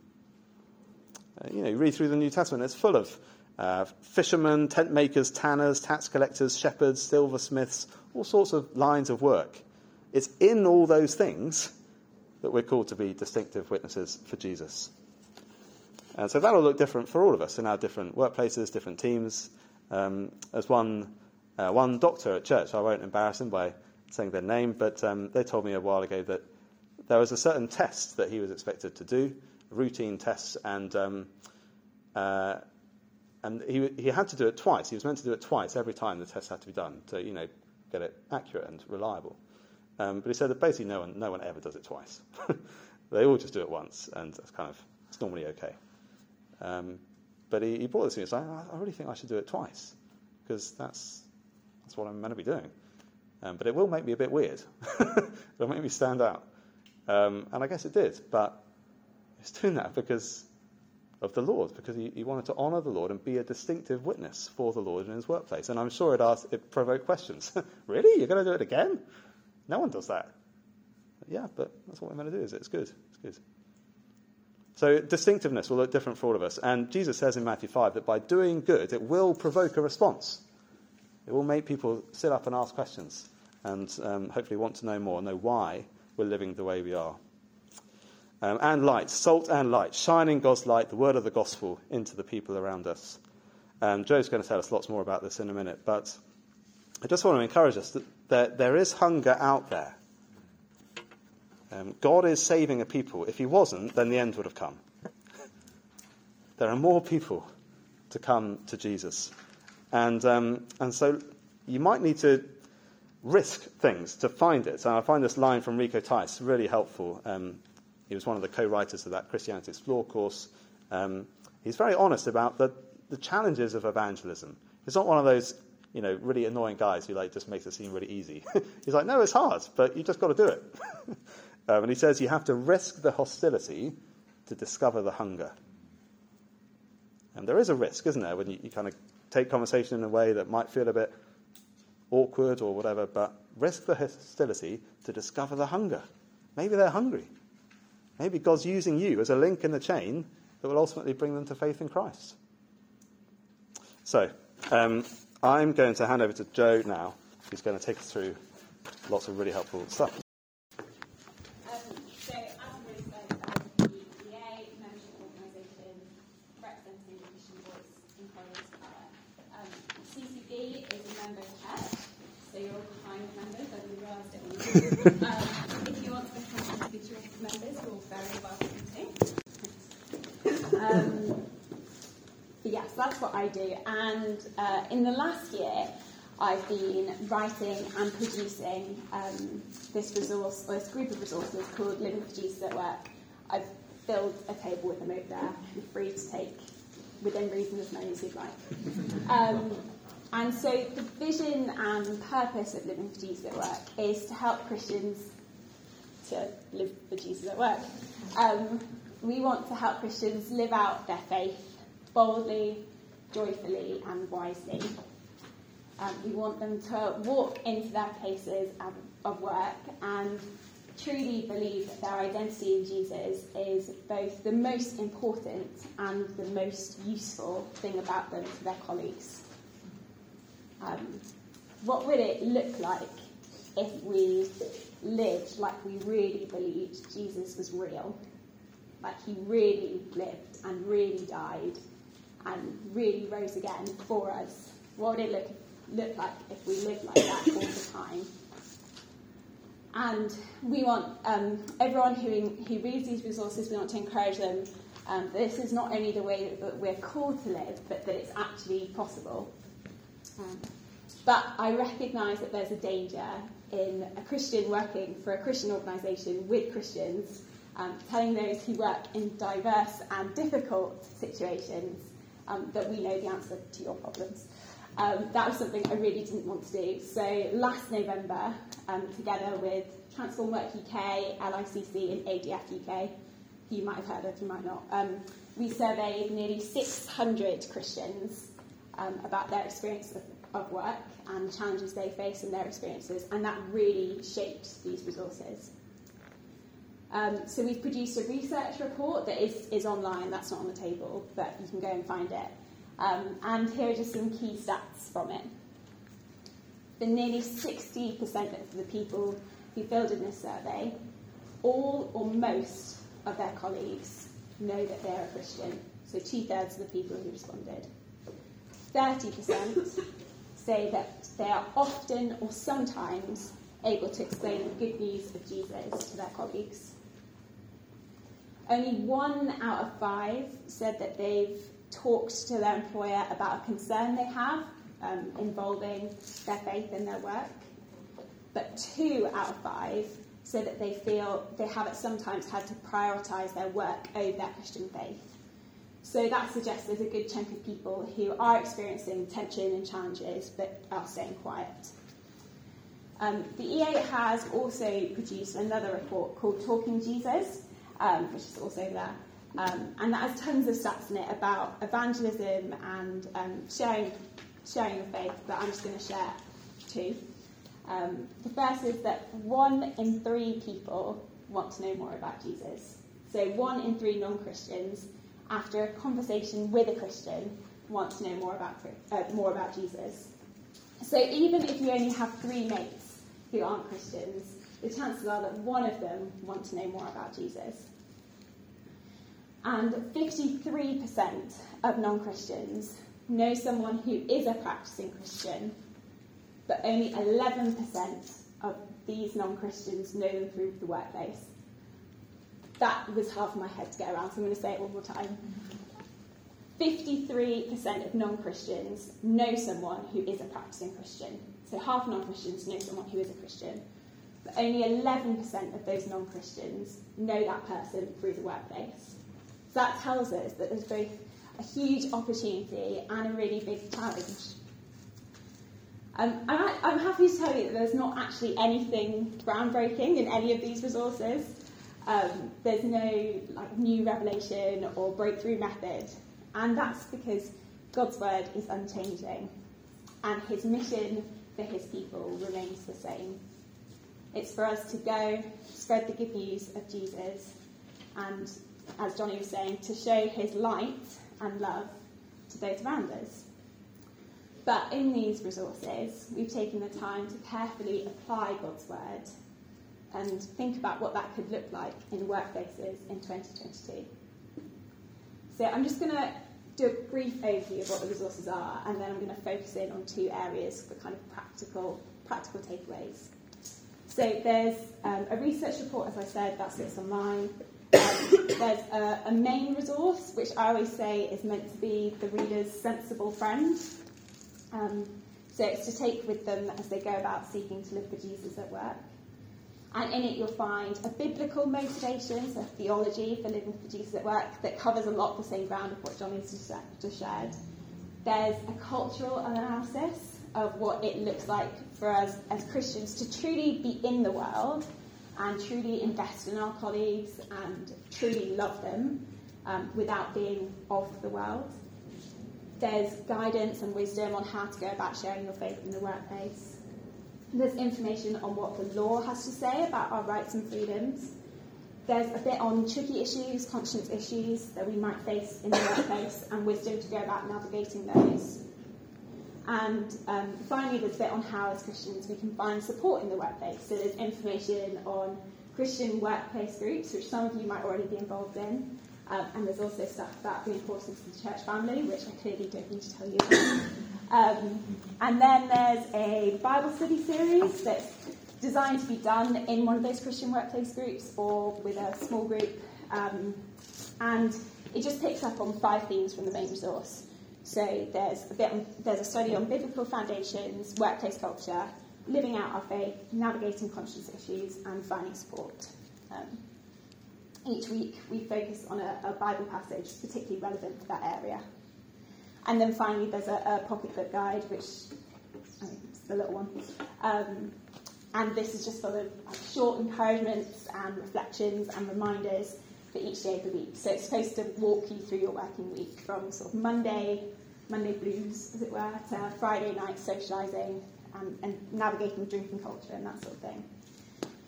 Uh, you know, you read through the New Testament, it's full of uh, fishermen, tent makers, tanners, tax collectors, shepherds, silversmiths, all sorts of lines of work. It's in all those things that we're called to be distinctive witnesses for Jesus. And so that'll look different for all of us in our different workplaces, different teams. Um, as one, uh, one doctor at church, I won't embarrass him by saying their name, but um, they told me a while ago that there was a certain test that he was expected to do, routine tests, and um, uh, and he he had to do it twice. He was meant to do it twice every time the test had to be done to you know get it accurate and reliable. Um, but he said that basically no one no one ever does it twice. they all just do it once, and that's kind of it's normally okay. Um, but he, he brought this to me. He's like, I really think I should do it twice because that's that's what I'm meant to be doing. Um, but it will make me a bit weird. It'll make me stand out. Um, and I guess it did. But he's doing that because of the Lord, because he, he wanted to honour the Lord and be a distinctive witness for the Lord in his workplace. And I'm sure it, asked, it provoked questions. really? You're going to do it again? No one does that. Yeah, but that's what we're going to do, is it? It's good. It's good. So distinctiveness will look different for all of us. And Jesus says in Matthew 5 that by doing good, it will provoke a response. It will make people sit up and ask questions and um, hopefully want to know more, know why we're living the way we are. Um, and light, salt and light, shining God's light, the word of the gospel into the people around us. Um, Joe's going to tell us lots more about this in a minute, but I just want to encourage us that there, is hunger out there. Um, God is saving a people. If He wasn't, then the end would have come. there are more people to come to Jesus. And, um, and so you might need to risk things to find it. And I find this line from Rico Tice really helpful. Um, he was one of the co-writers of that Christianity Explored course. Um, he's very honest about the, the challenges of evangelism. He's not one of those, you know, really annoying guys who like just makes it seem really easy. he's like, no, it's hard, but you just got to do it. um, and he says you have to risk the hostility to discover the hunger. And there is a risk, isn't there, when you, you kind of take conversation in a way that might feel a bit awkward or whatever, but risk the hostility to discover the hunger. Maybe they're hungry. Maybe God's using you as a link in the chain that will ultimately bring them to faith in Christ. So, um, I'm going to hand over to Joe now, who's going to take us through lots of really helpful stuff. Um, so, as Marie said, um, the EA membership organisation representing the Christian voice in Colliers Um, CCB is a member church, so you're all kind members, I didn't realise it. um, if you want to become individual members, you're very welcome to. Um, but yes, that's what I do. And uh, in the last year, I've been writing and producing um, this resource, or this group of resources called Living for Jesus at Work. I've filled a table with them over there. You're free to take, within reason, as many as you'd like. Um, and so the vision and purpose of Living for Jesus at Work is to help Christians to live for Jesus at work. Um, we want to help Christians live out their faith boldly, joyfully, and wisely. Um, we want them to walk into their places of, of work and truly believe that their identity in Jesus is both the most important and the most useful thing about them to their colleagues. Um, what would it look like if we lived like we really believed Jesus was real? Like he really lived and really died and really rose again for us? What would it look look like if we live like that all the time. And we want um, everyone who, who reads these resources, we want to encourage them um, this is not only the way that we're called to live, but that it's actually possible. Um, but I recognise that there's a danger in a Christian working for a Christian organisation with Christians, um, telling those who work in diverse and difficult situations um, that we know the answer to your problems. Um, that was something I really didn't want to do. So last November, um, together with Transform Work UK, LICC, and ADF UK, who you might have heard of, you might not, um, we surveyed nearly 600 Christians um, about their experience of, of work and the challenges they face and their experiences, and that really shaped these resources. Um, so we've produced a research report that is, is online, that's not on the table, but you can go and find it. Um, and here are just some key stats from it. For nearly 60% of the people who filled in this survey, all or most of their colleagues know that they're a Christian. So two thirds of the people who responded. 30% say that they are often or sometimes able to explain the good news of Jesus to their colleagues. Only one out of five said that they've talked to their employer about a concern they have um, involving their faith in their work. But two out of five said that they feel they have at sometimes had to prioritise their work over their Christian faith. So that suggests there's a good chunk of people who are experiencing tension and challenges but are staying quiet. Um, the EA has also produced another report called Talking Jesus, um, which is also there. Um, and that has tons of stats in it about evangelism and um, sharing, sharing your faith, but I'm just going to share two. Um, the first is that one in three people want to know more about Jesus. So one in three non-Christians, after a conversation with a Christian, want to know more about uh, more about Jesus. So even if you only have three mates who aren't Christians, the chances are that one of them want to know more about Jesus. And 53% of non Christians know someone who is a practicing Christian, but only 11% of these non Christians know them through the workplace. That was half my head to get around, so I'm going to say it one more time. 53% of non Christians know someone who is a practicing Christian. So half non Christians know someone who is a Christian. But only 11% of those non Christians know that person through the workplace. So that tells us that there's both a huge opportunity and a really big challenge. Um, I'm, I'm happy to tell you that there's not actually anything groundbreaking in any of these resources. Um, there's no like new revelation or breakthrough method, and that's because God's word is unchanging, and His mission for His people remains the same. It's for us to go spread the good news of Jesus, and as Johnny was saying, to show His light and love to those around us. But in these resources, we've taken the time to carefully apply God's word and think about what that could look like in workplaces in 2022. So I'm just going to do a brief overview of what the resources are, and then I'm going to focus in on two areas for kind of practical, practical takeaways. So there's um, a research report, as I said, that sits online. Um, there's a, a, main resource, which I always say is meant to be the reader's sensible friend. Um, so it's to take with them as they go about seeking to live for Jesus at work. And in it, you'll find a biblical motivation, so theology for living for Jesus at work, that covers a lot the same ground of what Johnny's just shared. There's a cultural analysis of what it looks like for us as Christians to truly be in the world and truly invest in our colleagues and truly love them um, without being of the world. There's guidance and wisdom on how to go about sharing your faith in the workplace. There's information on what the law has to say about our rights and freedoms. There's a bit on tricky issues, conscience issues that we might face in the workplace, and wisdom to go about navigating those. And um, finally, there's a bit on how, as Christians, we can find support in the workplace. So there's information on Christian workplace groups, which some of you might already be involved in, Um, and there's also stuff about the importance of the church family, which I clearly don't need to tell you about. Um, and then there's a Bible study series that's designed to be done in one of those Christian workplace groups or with a small group. Um, and it just picks up on five themes from the main resource. So there's a bit on, there's a study on biblical foundations, workplace culture, living out our faith, navigating conscience issues, and finding support. Um, each week we focus on a, a, Bible passage particularly relevant to that area. And then finally there's a, a pocketbook guide, which mean, it's the little one. Um, and this is just full of short encouragements and reflections and reminders for each day of the week. So it's supposed to walk you through your working week from sort of Monday, Monday blues, as it were, to Friday night socialising and, and navigating drinking culture and that sort of thing.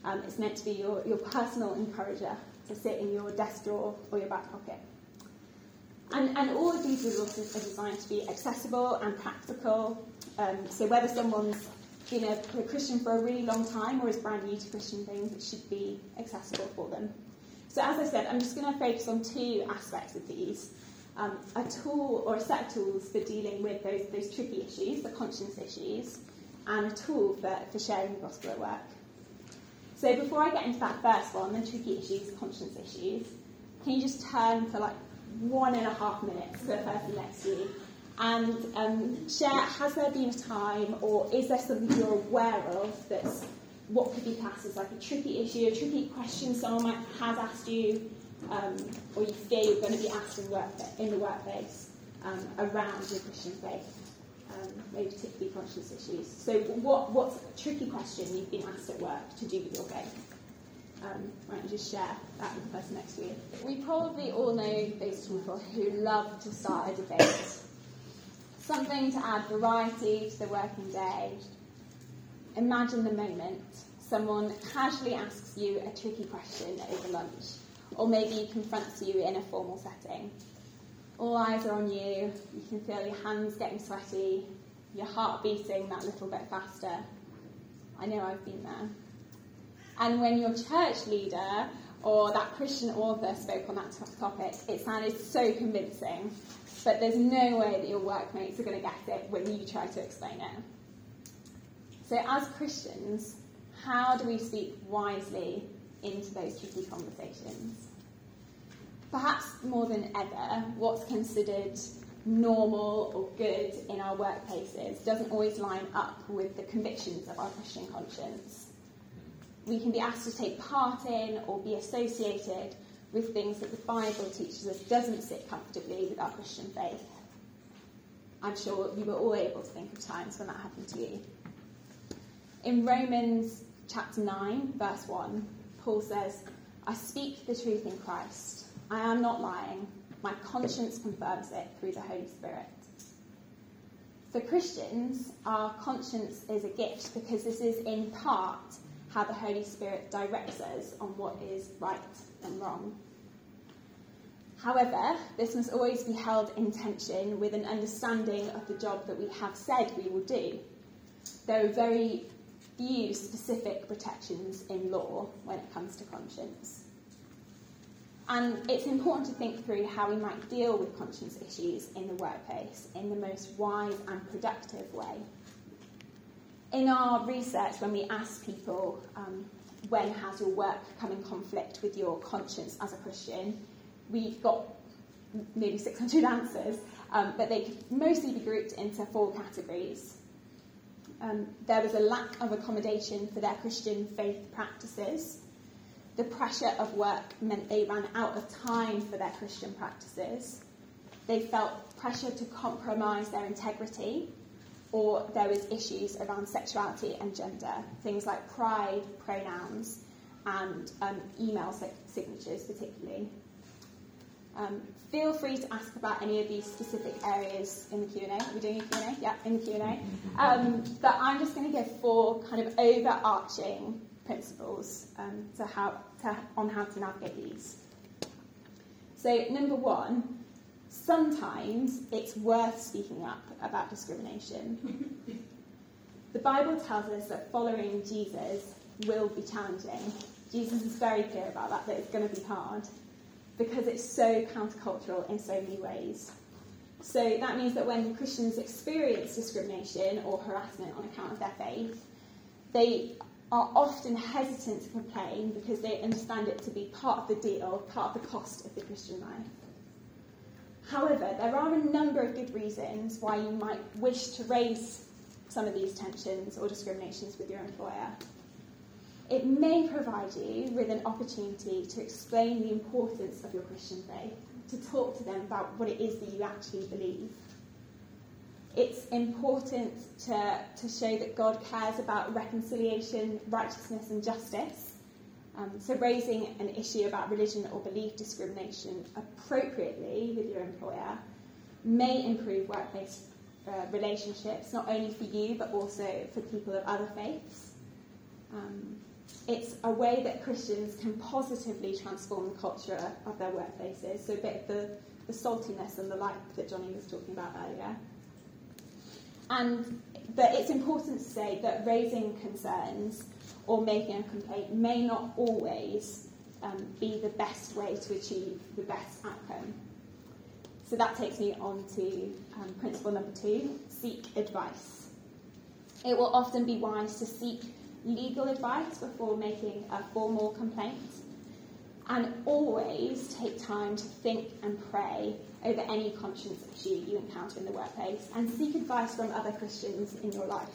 Um, it's meant to be your, your personal encourager to sit in your desk drawer or your back pocket. And, and all of these resources are designed to be accessible and practical. Um, so whether someone's been a, a, Christian for a really long time or is brand new to Christian things, it should be accessible for them. So as I said, I'm just going to focus on two aspects of these. Um, a tool or a set of tools for dealing with those, those tricky issues, the conscience issues, and a tool for, for sharing the gospel at work. So before I get into that first one, the tricky issues, conscience issues, can you just turn for like one and a half minutes to the person next to you and um, share, has there been a time or is there something you're aware of that's what could be classed as like a tricky issue, a tricky question someone might has asked you, um, or you fear you're going to be asked in, work, in the workplace um, around your Christian faith? um, maybe particularly conscience issues. So, what, what's a tricky question you've been asked at work to do with your faith? Um, why don't you just share that with the person next to you? We probably all know those people who love to start a debate. Something to add variety to the working day. Imagine the moment someone casually asks you a tricky question over lunch, or maybe confronts you in a formal setting. All eyes are on you. You can feel your hands getting sweaty, your heart beating that little bit faster. I know I've been there. And when your church leader or that Christian author spoke on that topic, it sounded so convincing, but there's no way that your workmates are going to get it when you try to explain it. So, as Christians, how do we speak wisely into those tricky conversations? perhaps more than ever, what's considered normal or good in our workplaces doesn't always line up with the convictions of our Christian conscience. We can be asked to take part in or be associated with things that the Bible teaches us doesn't sit comfortably with our Christian faith. I'm sure you were all able to think of times when that happened to you. In Romans chapter 9, verse 1, Paul says, I speak the truth in Christ. I am not lying. My conscience confirms it through the Holy Spirit. For Christians, our conscience is a gift because this is in part how the Holy Spirit directs us on what is right and wrong. However, this must always be held in tension with an understanding of the job that we have said we will do. There are very few specific protections in law when it comes to conscience. And it's important to think through how we might deal with conscience issues in the workplace in the most wise and productive way. In our research, when we ask people, um, when has your work come in conflict with your conscience as a Christian, we got nearly 600 answers, um, but they could mostly be grouped into four categories. Um, there was a lack of accommodation for their Christian faith practices the pressure of work meant they ran out of time for their Christian practices. They felt pressure to compromise their integrity, or there was issues around sexuality and gender, things like pride, pronouns, and um, email signatures, particularly. Um, feel free to ask about any of these specific areas in the Q&A. Are we doing a Q&A? Yeah, in the Q&A. Um, but I'm just going to give four kind of overarching principles um, to how, to, on how to navigate these. So, number one, sometimes it's worth speaking up about discrimination. the Bible tells us that following Jesus will be challenging. Jesus is very clear about that, that it's going to be hard. Because it's so countercultural in so many ways. So that means that when Christians experience discrimination or harassment on account of their faith, they are often hesitant to complain because they understand it to be part of the deal, part of the cost of the Christian life. However, there are a number of good reasons why you might wish to raise some of these tensions or discriminations with your employer. It may provide you with an opportunity to explain the importance of your Christian faith, to talk to them about what it is that you actually believe. It's important to, to show that God cares about reconciliation, righteousness, and justice. Um, so, raising an issue about religion or belief discrimination appropriately with your employer may improve workplace uh, relationships, not only for you but also for people of other faiths. Um, it's a way that Christians can positively transform the culture of their workplaces. So, a bit the, the saltiness and the light that Johnny was talking about earlier. And but it's important to say that raising concerns or making a complaint may not always um, be the best way to achieve the best outcome. So that takes me on to um, principle number two seek advice. It will often be wise to seek legal advice before making a formal complaint, and always take time to think and pray over any conscience issue you encounter in the workplace, and seek advice from other Christians in your life.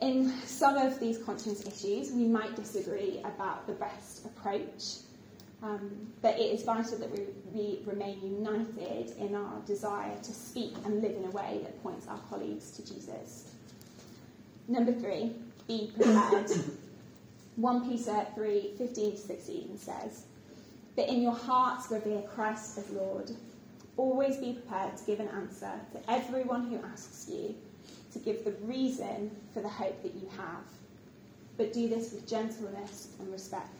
In some of these conscience issues, we might disagree about the best approach, um, but it is vital that we, we remain united in our desire to speak and live in a way that points our colleagues to Jesus. Number three, be prepared. 1 Peter 3 15 to 16 says, But in your hearts revere Christ as Lord. Always be prepared to give an answer to everyone who asks you, to give the reason for the hope that you have. But do this with gentleness and respect,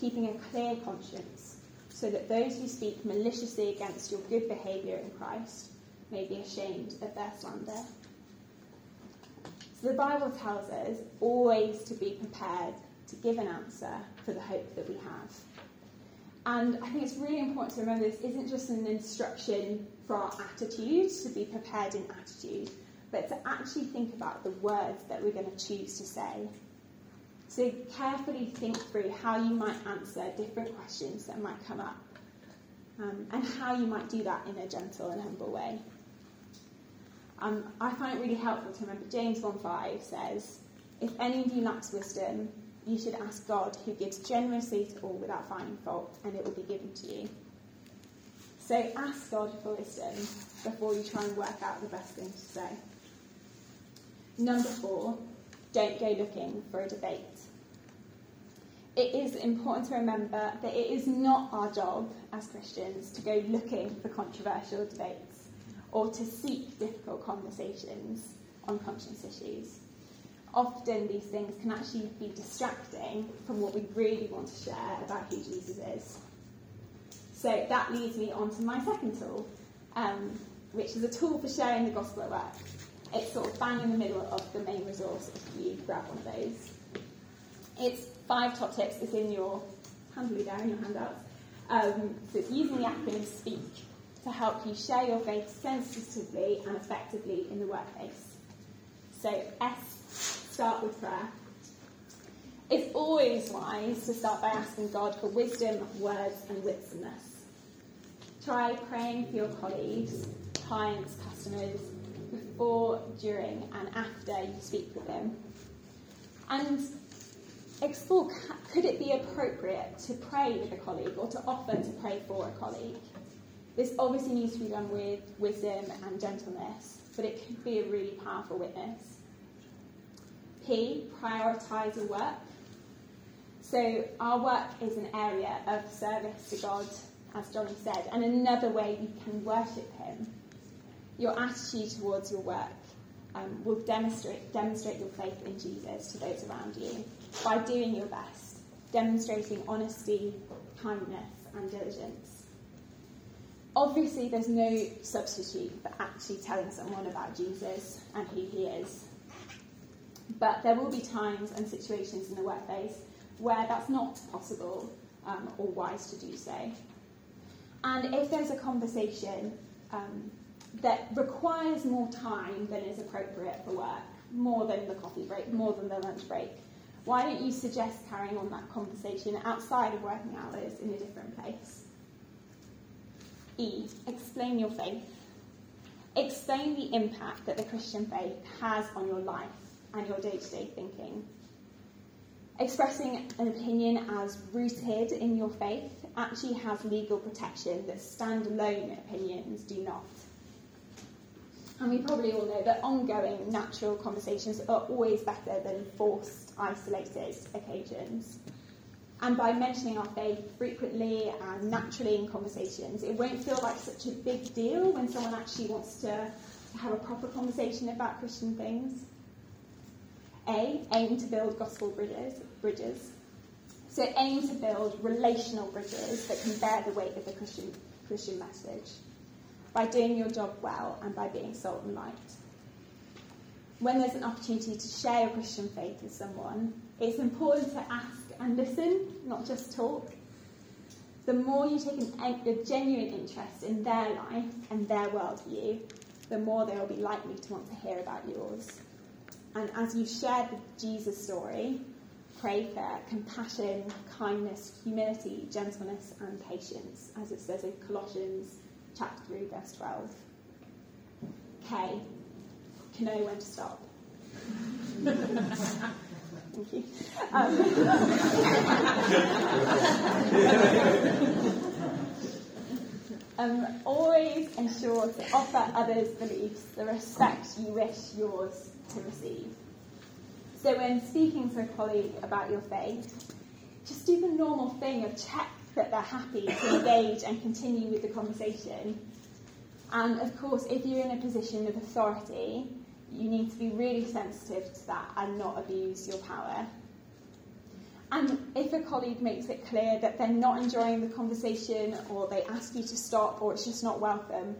keeping a clear conscience, so that those who speak maliciously against your good behaviour in Christ may be ashamed of their slander. So the Bible tells us always to be prepared to give an answer for the hope that we have. And I think it's really important to remember this isn't just an instruction for our attitude, to be prepared in attitude, but to actually think about the words that we're going to choose to say. So carefully think through how you might answer different questions that might come up, um, and how you might do that in a gentle and humble way. Um, I find it really helpful to remember James 1.5 says, If any of you lacks wisdom, you should ask God, who gives generously to all without finding fault, and it will be given to you. So ask God for wisdom before you try and work out the best thing to say. Number four, don't go looking for a debate. It is important to remember that it is not our job as Christians to go looking for controversial debates or to seek difficult conversations on conscience issues. Often these things can actually be distracting from what we really want to share about who Jesus is. So that leads me on to my second tool, um, which is a tool for sharing the gospel at work. It's sort of bang in the middle of the main resource if you grab one of those. It's five top tips. It's in your handily there in your handouts. Um, so it's using the acronym SPEAK to help you share your faith sensitively and effectively in the workplace. So, S, start with prayer. It's always wise to start by asking God for wisdom, words, and witsomeness. Try praying for your colleagues, clients, customers before, during, and after you speak with them. And explore could it be appropriate to pray with a colleague or to offer to pray for a colleague? This obviously needs to be done with wisdom and gentleness, but it could be a really powerful witness. P, prioritise your work. So, our work is an area of service to God, as Johnny said, and another way you can worship Him. Your attitude towards your work um, will demonstrate, demonstrate your faith in Jesus to those around you by doing your best, demonstrating honesty, kindness, and diligence. Obviously, there's no substitute for actually telling someone about Jesus and who he is. But there will be times and situations in the workplace where that's not possible, um, or wise to do so. And if there's a conversation um, that requires more time than is appropriate for work, more than the coffee break, more than the lunch break, why don't you suggest carrying on that conversation outside of working hours in a different place? E. Explain your faith. Explain the impact that the Christian faith has on your life and your day to day thinking. Expressing an opinion as rooted in your faith actually has legal protection that standalone opinions do not. And we probably all know that ongoing natural conversations are always better than forced, isolated occasions. And by mentioning our faith frequently and naturally in conversations, it won't feel like such a big deal when someone actually wants to have a proper conversation about Christian things. A, aim to build gospel bridges. bridges. So aim to build relational bridges that can bear the weight of the Christian, Christian message by doing your job well and by being salt and light. When there's an opportunity to share your Christian faith with someone, it's important to ask and listen, not just talk. The more you take an, a genuine interest in their life and their worldview, the more they will be likely to want to hear about yours. And as you share the Jesus story, pray for compassion, kindness, humility, gentleness, and patience, as it says in Colossians chapter 3, verse 12. K, know when to stop. Thank you. Um, always ensure to offer others' beliefs the respect you wish yours to receive. So, when speaking to a colleague about your faith, just do the normal thing of check that they're happy to engage and continue with the conversation. And of course, if you're in a position of authority, you need to be really sensitive to that and not abuse your power. And if a colleague makes it clear that they're not enjoying the conversation or they ask you to stop or it's just not welcome,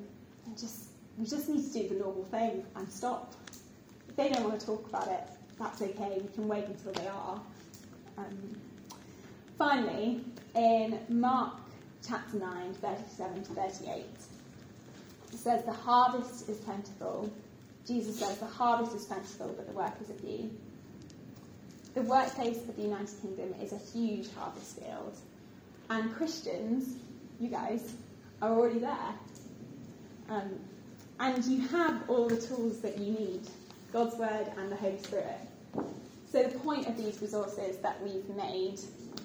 just, we just need to do the normal thing and stop. If they don't want to talk about it, that's okay. We can wait until they are. Um, finally, in Mark chapter 9, 37 to 38, it says, The harvest is plentiful. Jesus says, The harvest is plentiful, but the workers are few. The workplace of the United Kingdom is a huge harvest field, and Christians, you guys, are already there. Um, and you have all the tools that you need God's Word and the Holy Spirit. So, the point of these resources that we've made,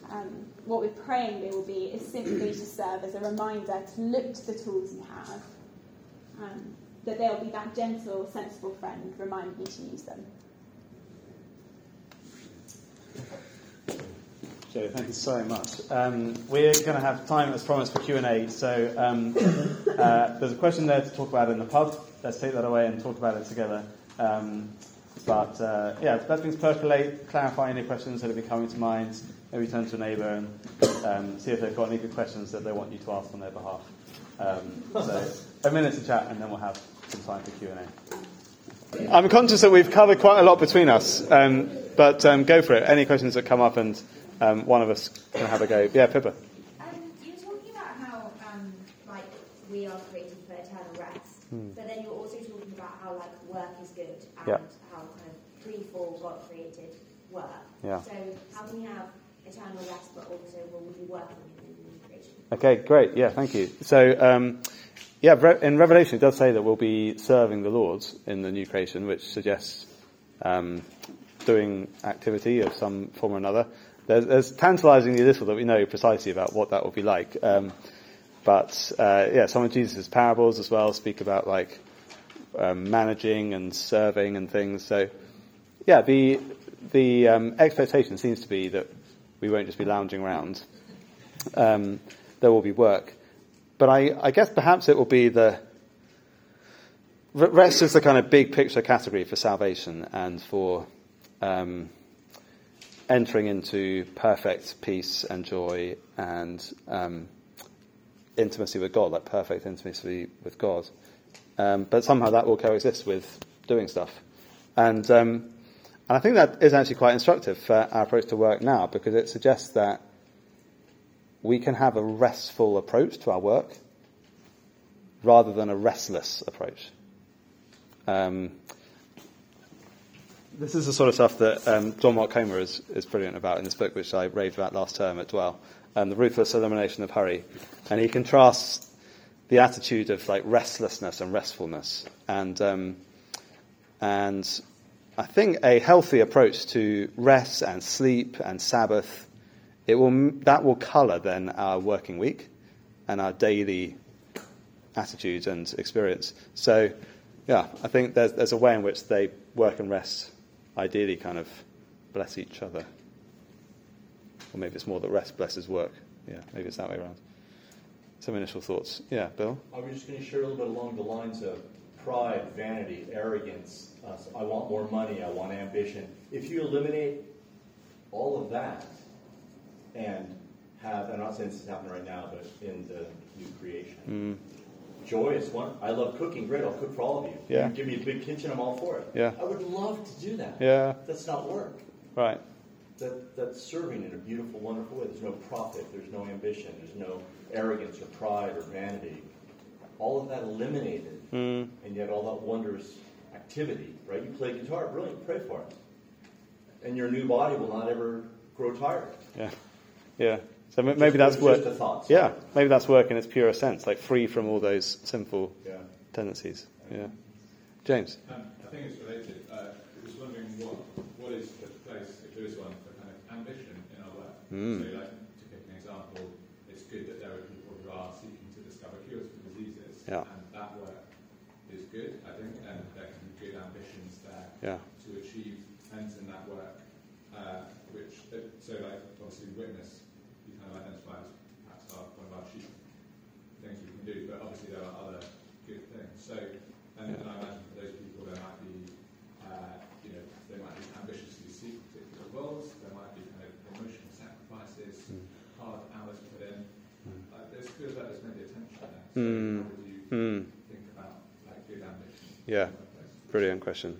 um, what we're praying they will be, is simply to serve as a reminder to look to the tools you have, um, that they'll be that gentle, sensible friend reminding you to use them. Joe, thank you so much. Um, we're going to have time, as promised, for Q&A. So um, uh, there's a question there to talk about in the pub. Let's take that away and talk about it together. Um, but uh, yeah, let things percolate, clarify any questions that been coming to mind. Maybe turn to a neighbour and um, see if they've got any good questions that they want you to ask on their behalf. Um, so a minute to chat, and then we'll have some time for Q&A. I'm conscious that we've covered quite a lot between us, um, but um, go for it. Any questions that come up, and um, one of us can have a go. Yeah, Pippa. Um, you were talking about how, um, like, we are created for eternal rest, Hmm. but then you were also talking about how, like, work is good and Yeah. how kind of threefold God created work. Yeah. So how can we have eternal rest, but also will we be working in the new creation? Okay, great. Yeah, thank you. So, um, yeah, in Revelation it does say that we'll be serving the Lord in the new creation, which suggests um, doing activity of some form or another. There's, there's tantalizingly little that we know precisely about what that will be like. Um, but uh, yeah, some of Jesus' parables as well speak about like um, managing and serving and things. So yeah, the the um, expectation seems to be that we won't just be lounging around. Um, there will be work, but I, I guess perhaps it will be the rest is the kind of big picture category for salvation and for um, entering into perfect peace and joy and um, intimacy with God, like perfect intimacy with God. Um, but somehow that will coexist with doing stuff. And, um, and I think that is actually quite instructive for our approach to work now because it suggests that we can have a restful approach to our work rather than a restless approach. Um, this is the sort of stuff that um, John Mark Comer is, is brilliant about in this book, which I raved about last term at Dwell, um, The Ruthless Elimination of Hurry. And he contrasts the attitude of like restlessness and restfulness. And, um, and I think a healthy approach to rest and sleep and Sabbath, it will, that will colour then our working week and our daily attitudes and experience. So, yeah, I think there's, there's a way in which they work and rest ideally kind of bless each other. Or maybe it's more that rest blesses work. Yeah, maybe it's that way around. Some initial thoughts. Yeah, Bill? I was just going to share a little bit along the lines of pride, vanity, arrogance. Uh, I want more money. I want ambition. If you eliminate all of that and have, I'm not saying this is happening right now, but in the new creation, Mm, is one. I love cooking. Great. I'll cook for all of you. Yeah. You give me a big kitchen. I'm all for it. Yeah. I would love to do that. yeah, That's not work. right. That, that's serving in a beautiful, wonderful way. There's no profit, there's no ambition, there's no arrogance or pride or vanity. All of that eliminated, Mm, and yet all that wondrous activity, right? You play guitar, brilliant, pray for it. And your new body will not ever grow tired. yeah, yeah. So m- Just- maybe that's it's work. Just a thought. Yeah, maybe that's work in its purest sense, like free from all those sinful Yeah. tendencies. Yeah. James? Um, I think it's related. Uh, I was wondering what what is the place, if there is one, for kind of ambition in our work. Mm. So, like to pick an example, it's good that there are people who are seeking to discover cures for diseases, Yeah. and that work is good, I think, and there can be good ambitions there Yeah. to achieve ends in that work. Uh, which uh, so like obviously witness you kind of identify as perhaps our, one of our chief things we can do, but obviously there are other good things. So and, Yeah. and I imagine for those people there might be uh, you know they might be ambitiously seek particular roles, there might be kind of emotional sacrifices, Mm. hard hours put in. Mm. Like there's feels like there's maybe a tension there. So Mm. how would you Mm, think about like good ambition? Yeah. in the workplace? brilliant question.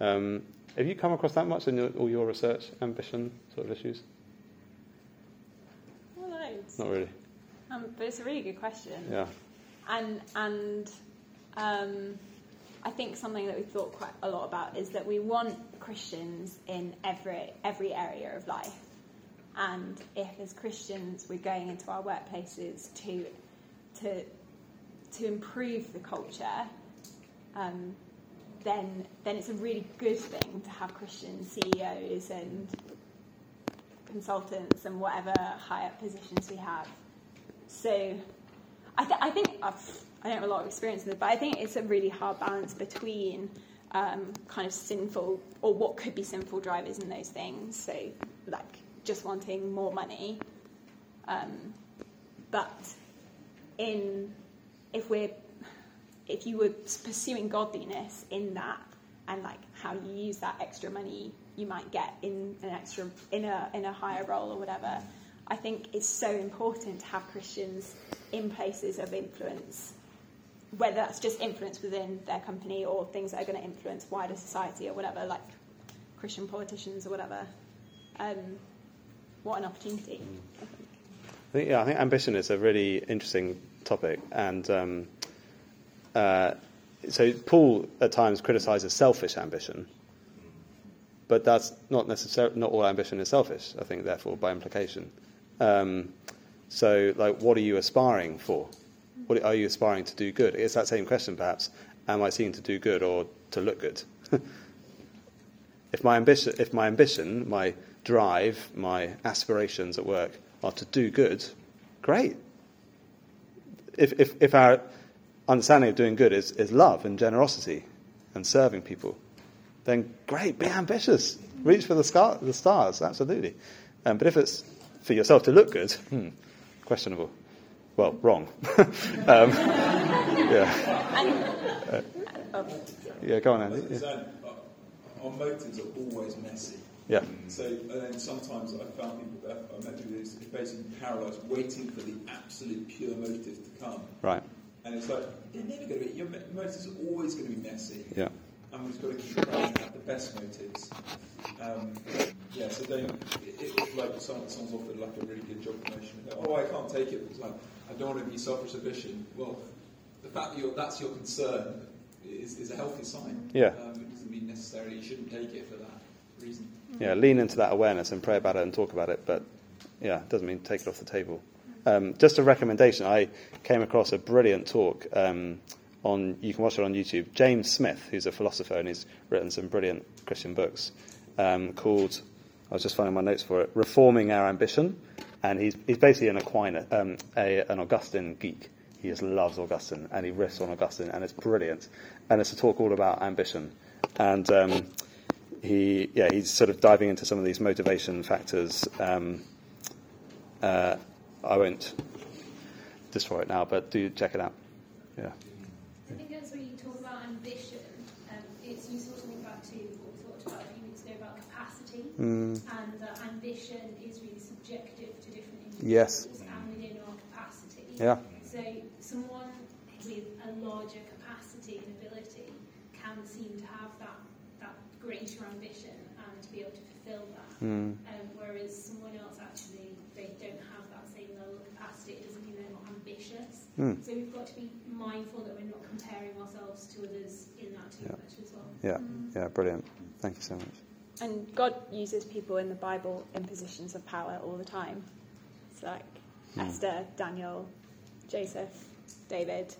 Um, have you come across that much in your, all your research, ambition sort of issues? Well, loads. Not really. Um, but it's a really good question. Yeah. And and um, I think something that we've thought quite a lot about is that we want Christians in every every area of life. And if as Christians we're going into our workplaces to to to improve the culture, um, then then it's a really good thing to have Christian CEOs and consultants and whatever high up positions we have. So I, th- I think I've, I don't have a lot of experience with it, but I think it's a really hard balance between um, kind of sinful or what could be sinful drivers in those things. So like just wanting more money, um, but in if we're if you were pursuing godliness in that and like how you use that extra money you might get in an extra in a in a higher role or whatever i think it's so important to have christians in places of influence whether that's just influence within their company or things that are going to influence wider society or whatever like christian politicians or whatever um, what an opportunity I think, yeah, I think ambition is a really interesting topic, and um, uh, so Paul at times criticises selfish ambition, but that's not necessarily not all ambition is selfish. I think, therefore, by implication. Um, so, like, what are you aspiring for? What are you aspiring to do good? It's that same question, perhaps. Am I seeking to do good or to look good? if my ambition, if my ambition, my drive, my aspirations at work are to do good, great. If, if, if our understanding of doing good is, is love and generosity and serving people, then great, be ambitious. Reach for the, scar- the stars, absolutely. Um, but if it's for yourself to look good, hmm, questionable. Well, wrong. um, yeah. oh, yeah, go on, Andy. Yeah. So, uh, our motives are always messy. yeah. So, and then sometimes I found people that I met people who's basically paralysed, waiting for the absolute pure motive to come. Right. And it's like, they're never going to be, your mo- motives are always going to be messy. Yeah. And we've got to keep trying to have the best motives. Um, yeah, so don't, it, it, like someone, someone's offered like a really good job promotion, go, oh, I can't take it because I, I don't want to be selfish ambition. Well, the fact that that's your concern is, is a healthy sign. Yeah. Um, it doesn't mean necessarily you shouldn't take it for that reason. Yeah, lean into that awareness and pray about it and talk about it, but yeah, it doesn't mean take it off the table. Um, just a recommendation, I came across a brilliant talk um, on, you can watch it on YouTube, James Smith, who's a philosopher and he's written some brilliant Christian books, um, called, I was just finding my notes for it, Reforming Our Ambition, and he's, he's basically an Aquinas, um, a, an Augustine geek. He just loves Augustine, and he riffs on Augustine, and it's brilliant. And it's a talk all about ambition. And um, he, yeah, he's sort of diving into some of these motivation factors. Um, uh, I won't destroy it now, but do check it out. Yeah. I think that's where you talk about ambition. Um, it's useful to think about too, what we talked about a few weeks ago about capacity, Mm, and that ambition is really subjective to different individuals Yes. and within our capacity. yeah. So someone with a larger capacity and ability can seem to have that, that greater ambition and to be able to fulfill that. Mm, Um, whereas someone else actually they don't have that same level of capacity. It doesn't mean they're not ambitious. mm, So we've got to be mindful that we're not comparing ourselves to others in that too Yeah. much as well. yeah. Yeah. Brilliant. Thank you so much. And God uses people in the Bible in positions of power all the time. It's like Mm. Esther, Daniel, Joseph, David.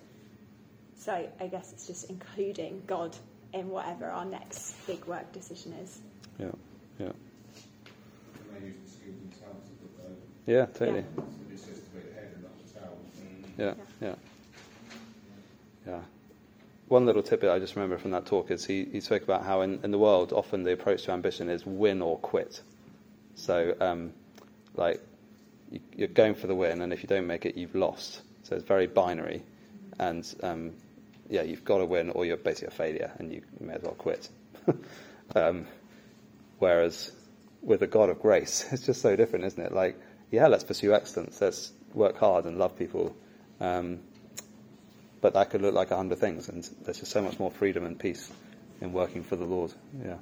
So I guess it's just including God in whatever our next big work decision is. Yeah. Yeah. And they use the skills and talents of the bow. Yeah. Totally. So it says to be the head and not the tail. Yeah, yeah. Yeah. One little tidbit I just remember from that talk is he, he spoke about how in, in the world often the approach to ambition is win or quit. So, um, like, you, you're going for the win, and if you don't make it, you've lost. So it's very binary. And, um, yeah, you've got to win, or you're basically a failure, and you may as well quit. um, whereas with a God of grace, it's just so different, isn't it? Like, yeah, let's pursue excellence, let's work hard and love people. Um, but that could look like a hundred things, and there's just so much more freedom and peace in working for the Lord. Yeah.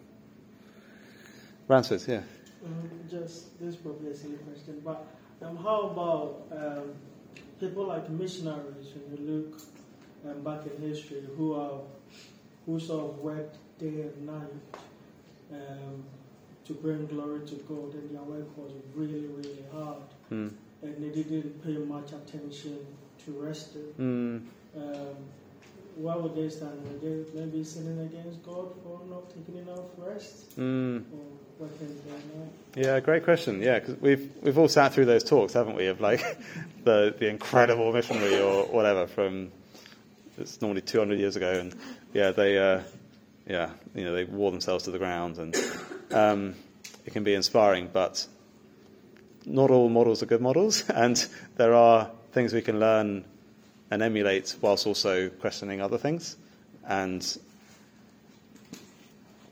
Ransford, yeah. Um, just this is probably a silly question, but um, how about um, people like missionaries? When you look um, back in history, who are who sort of worked day and night um, to bring glory to God, and their work was really, really hard, Mm. and they didn't pay much attention to resting. Mm. Um, why would they stand? Were they maybe sinning against God for not taking enough rest, Mm. or what can they know? Yeah, great question. Yeah, because we've we've all sat through those talks, haven't we? Of like the the incredible missionary or whatever from it's normally 200 years ago, and yeah, they uh, yeah you know they wore themselves to the ground, and um, it can be inspiring, but not all models are good models, and there are things we can learn and emulate whilst also questioning other things, and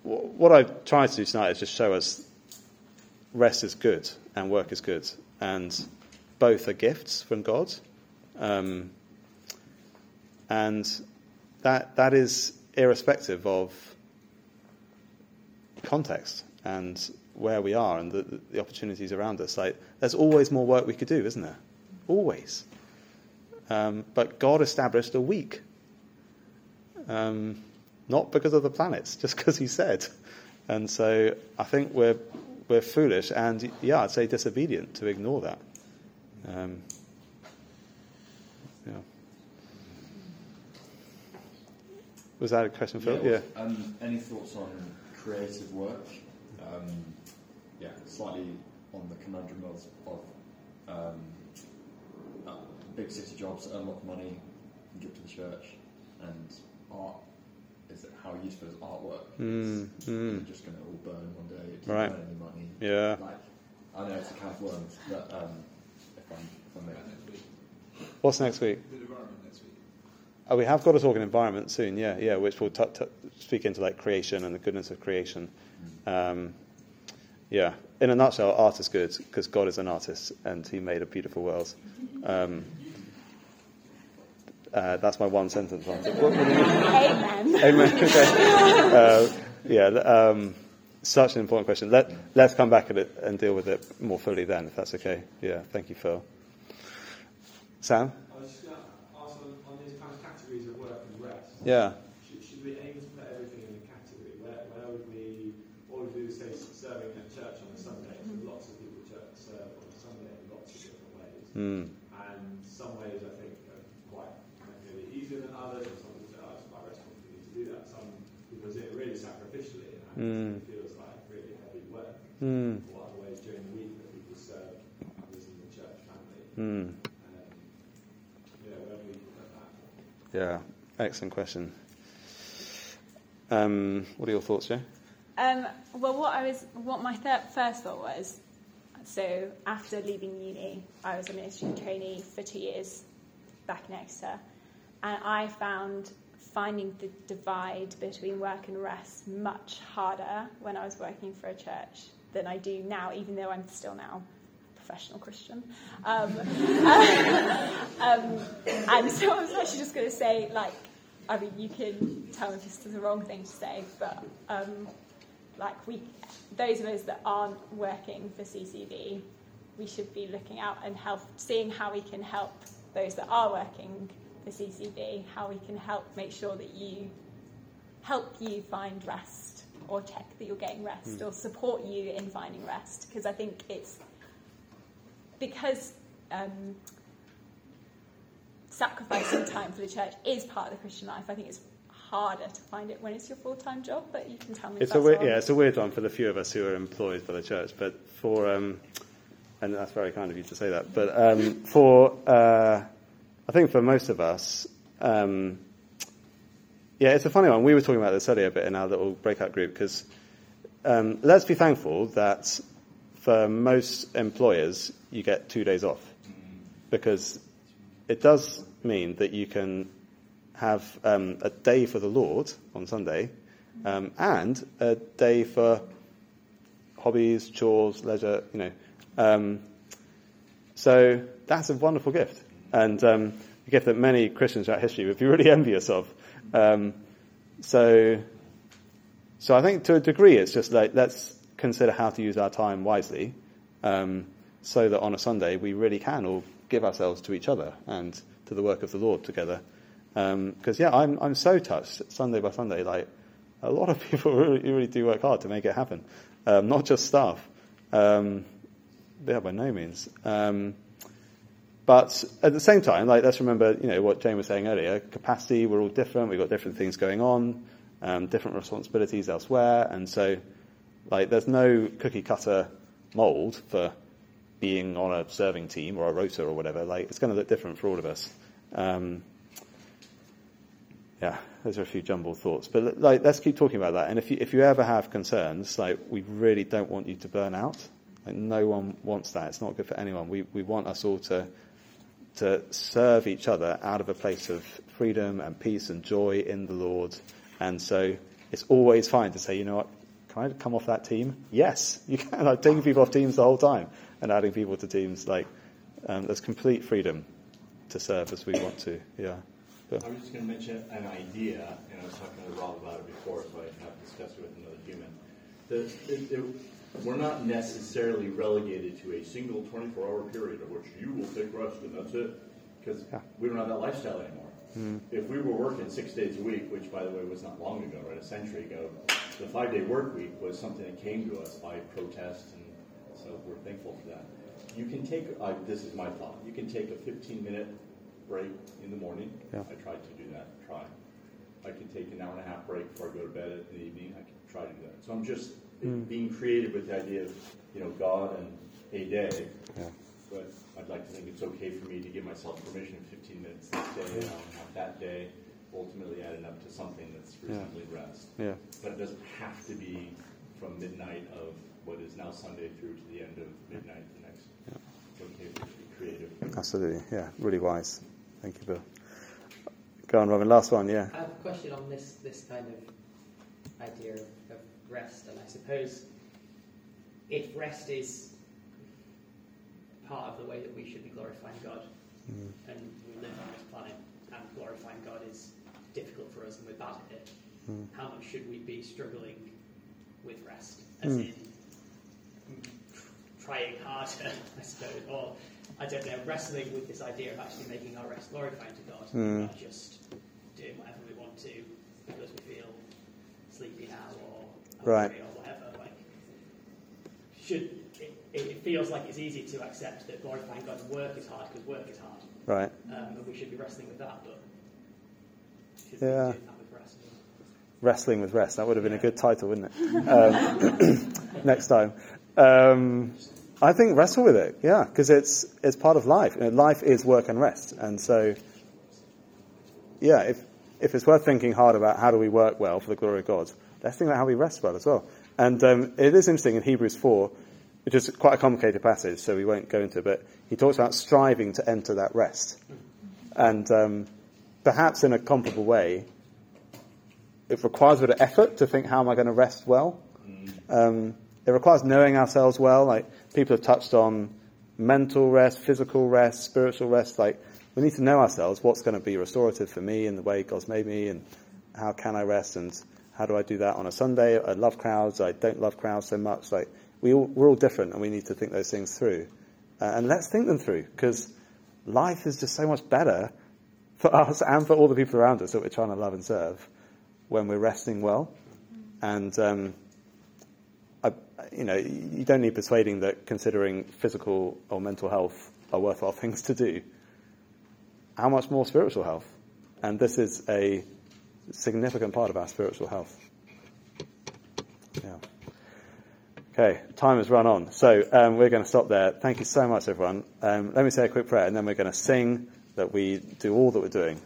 wh- what I try to do tonight is just show us rest is good and work is good, and both are gifts from God, um, and that that is irrespective of context and where we are and the, the opportunities around us. Like, there's always more work we could do, isn't there? Always. Um, but God established a week, um, not because of the planets, just because He said. And so I think we're we're foolish and yeah, I'd say disobedient to ignore that. Um, yeah. Was that a question, Phil? Yeah. Um, any thoughts on creative work? Um, yeah, slightly on the conundrum of, of um, big city jobs that earn a lot of money and give to the church, and art. Is it how useful is artwork? Mm, It's mm. just going to all burn one day. It doesn't Right. earn any money. Yeah. Like, I know it's a can of worms, but um, if I'm if I'm That making. What's next week? The environment next week. Oh, we have got to talk in environment soon. Yeah, yeah, which will t- t- speak into like creation and the goodness of creation. Um, yeah, in a nutshell, art is good because God is an artist and He made a beautiful world. Um, Uh, that's my one sentence answer. What- what you- Amen. Amen. Okay. Uh, yeah, um, such an important question. Let, let's come back at it and deal with it more fully then, if that's okay. Yeah, thank you, Phil. Sam? I was just going to ask on, on these kind of categories of work and rest. Yeah. Should, should we aim to put everything in a category? Where, where would we, what would we do, say, serving at church on a Sunday? So lots of people church serve on a Sunday in lots of different ways. Mm. And some ways, I think, are quite maybe easier than others, or some people say, oh, it's quite restful for me to do that. Some people do it really sacrificially, and Mm. it feels like really heavy work. Mm. Or other ways during the week that people serve others in the church family. Mm. Um, yeah, where do we put that? Yeah, excellent question. Um, what are your thoughts, Joe? Um, well, what I was, what my thir- first thought was, so after leaving uni, I was a ministry trainee for two years back in Exeter, and I found finding the divide between work and rest much harder when I was working for a church than I do now, even though I'm still now a professional Christian. Um, um, and so I was actually just going to say, like, I mean, you can tell me if this is the wrong thing to say, but um, like we, those of us that aren't working for CCB, we should be looking out and help, seeing how we can help those that are working for CCB, how we can help make sure that you help you find rest or check that you're getting rest Mm. or support you in finding rest because I think it's because um, sacrificing time for the church is part of the Christian life. I think it's harder to find it when it's your full time job, but you can tell me. It's a weird, yeah, it's a weird one for the few of us who are employed by the church, but for, um, and that's very kind of you to say that, but um, for, uh, I think for most of us, um, yeah, it's a funny one. We were talking about this earlier a bit in our little breakout group because um, let's be thankful that for most employers you get two days off because it does mean that you can have um, a day for the Lord on Sunday um, and a day for hobbies, chores, leisure, you know. Um, so that's a wonderful gift and um, a gift that many Christians throughout history would be really envious of. Um, so, so I think to a degree it's just like let's consider how to use our time wisely um, so that on a Sunday we really can all give ourselves to each other and to the work of the Lord together. Because yeah, I'm I'm so touched Sunday by Sunday. Like a lot of people really, really do work hard to make it happen, um, not just staff. Um, yeah, by no means. But at the same time, like let's remember, you know, what Jane was saying earlier. Capacity, we're all different. We've got different things going on, um, different responsibilities elsewhere, and so, like, there's no cookie cutter mold for being on a serving team or a rota or whatever. Like, it's going to look different for all of us. Um, yeah, those are a few jumbled thoughts, but like, let's keep talking about that. And if you if you ever have concerns, like, we really don't want you to burn out. Like, no one wants that. It's not good for anyone. We we want us all to to serve each other out of a place of freedom and peace and joy in the Lord. And so it's always fine to say, you know what, can I come off that team? Yes, you can. Like taking people off teams the whole time and adding people to teams. Like um, there's complete freedom to serve as we want to. Yeah. Bill? I was just going to mention an idea, and I was talking to Rob about it before, so I have discussed it with another human. The, it, it, we're not necessarily relegated to a single 24-hour period of which you will take rest and that's it, because Yeah. we don't have that lifestyle anymore. Mm. If we were working six days a week, which by the way was not long ago, right, a century ago, the five-day work week was something that came to us by protest, and so we're thankful for that. You can take, uh, this is my thought, you can take a 15-minute break in the morning. Yeah. I tried to do that, try. I can take an hour and a half break before I go to bed in the evening, I can try to do that. So I'm just Mm. being creative with the idea of, you know, God and a day, Yeah. but I'd like to think it's okay for me to give myself permission 15 minutes this day, and I'll have that day ultimately added up to something that's Yeah. reasonably rest. Yeah. But it doesn't have to be from midnight of what is now Sunday through to the end of midnight the next. Yeah. It's okay to be creative. Absolutely. Yeah. Really wise. Thank you, Bill. Go on, Robin. Last one. Yeah. I have a question on this this kind of idea of, of rest, and I suppose if rest is part of the way that we should be glorifying God, Mm. and we live on this planet and glorifying God is difficult for us and we're bad at it, Mm. how much should we be struggling with rest? As Mm. in trying harder, I suppose, or I don't know, wrestling with this idea of actually making our rest glorifying to God, not just doing whatever we want to because we feel sleepy now or Right. or whatever. Like, should it, it feels like it's easy to accept that glorifying God's work is hard because work is hard, Right. um, and we should be wrestling with that, but Yeah. we be doing that with rest? Wrestling with Rest. That would have been a good title, wouldn't it? Um, next time. Um, I think wrestle with it, yeah, because it's it's part of life. You know, life is work and rest, and so yeah, if if it's worth thinking hard about how do we work well for the glory of God, let's think about how we rest well as well. And um, it is interesting in Hebrews four, which is quite a complicated passage, so we won't go into it. But he talks about striving to enter that rest, and um, perhaps in a comparable way, it requires a bit of effort to think how am I going to rest well. Um, it requires knowing ourselves well. Like people have touched on mental rest, physical rest, spiritual rest. Like we need to know ourselves. What's going to be restorative for me in the way God's made me, and how can I rest, and how do I do that on a Sunday? I love crowds. I don't love crowds so much. Like we all, we're all different, and we need to think those things through. Uh, and let's think them through because life is just so much better for us and for all the people around us that we're trying to love and serve when we're resting well. And um, I, you know, you don't need persuading that considering physical or mental health are worthwhile things to do. How much more spiritual health? And this is a significant part of our spiritual health. Yeah. Okay, time has run on. So um, we're going to stop there. Thank you so much, everyone. Um, let me say a quick prayer, and then we're going to sing that we do all that we're doing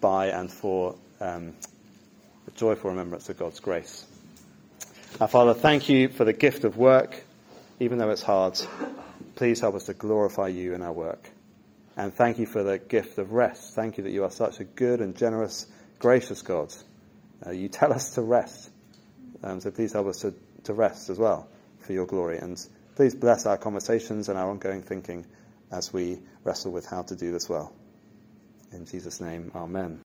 by and for um, the joyful remembrance of God's grace. Our Father, thank you for the gift of work, even though it's hard. Please help us to glorify you in our work. And thank you for the gift of rest. Thank you that you are such a good and generous, gracious God. Uh, you tell us to rest. Um, so please help us to, to rest as well for your glory. And please bless our conversations and our ongoing thinking as we wrestle with how to do this well. In Jesus' name, amen.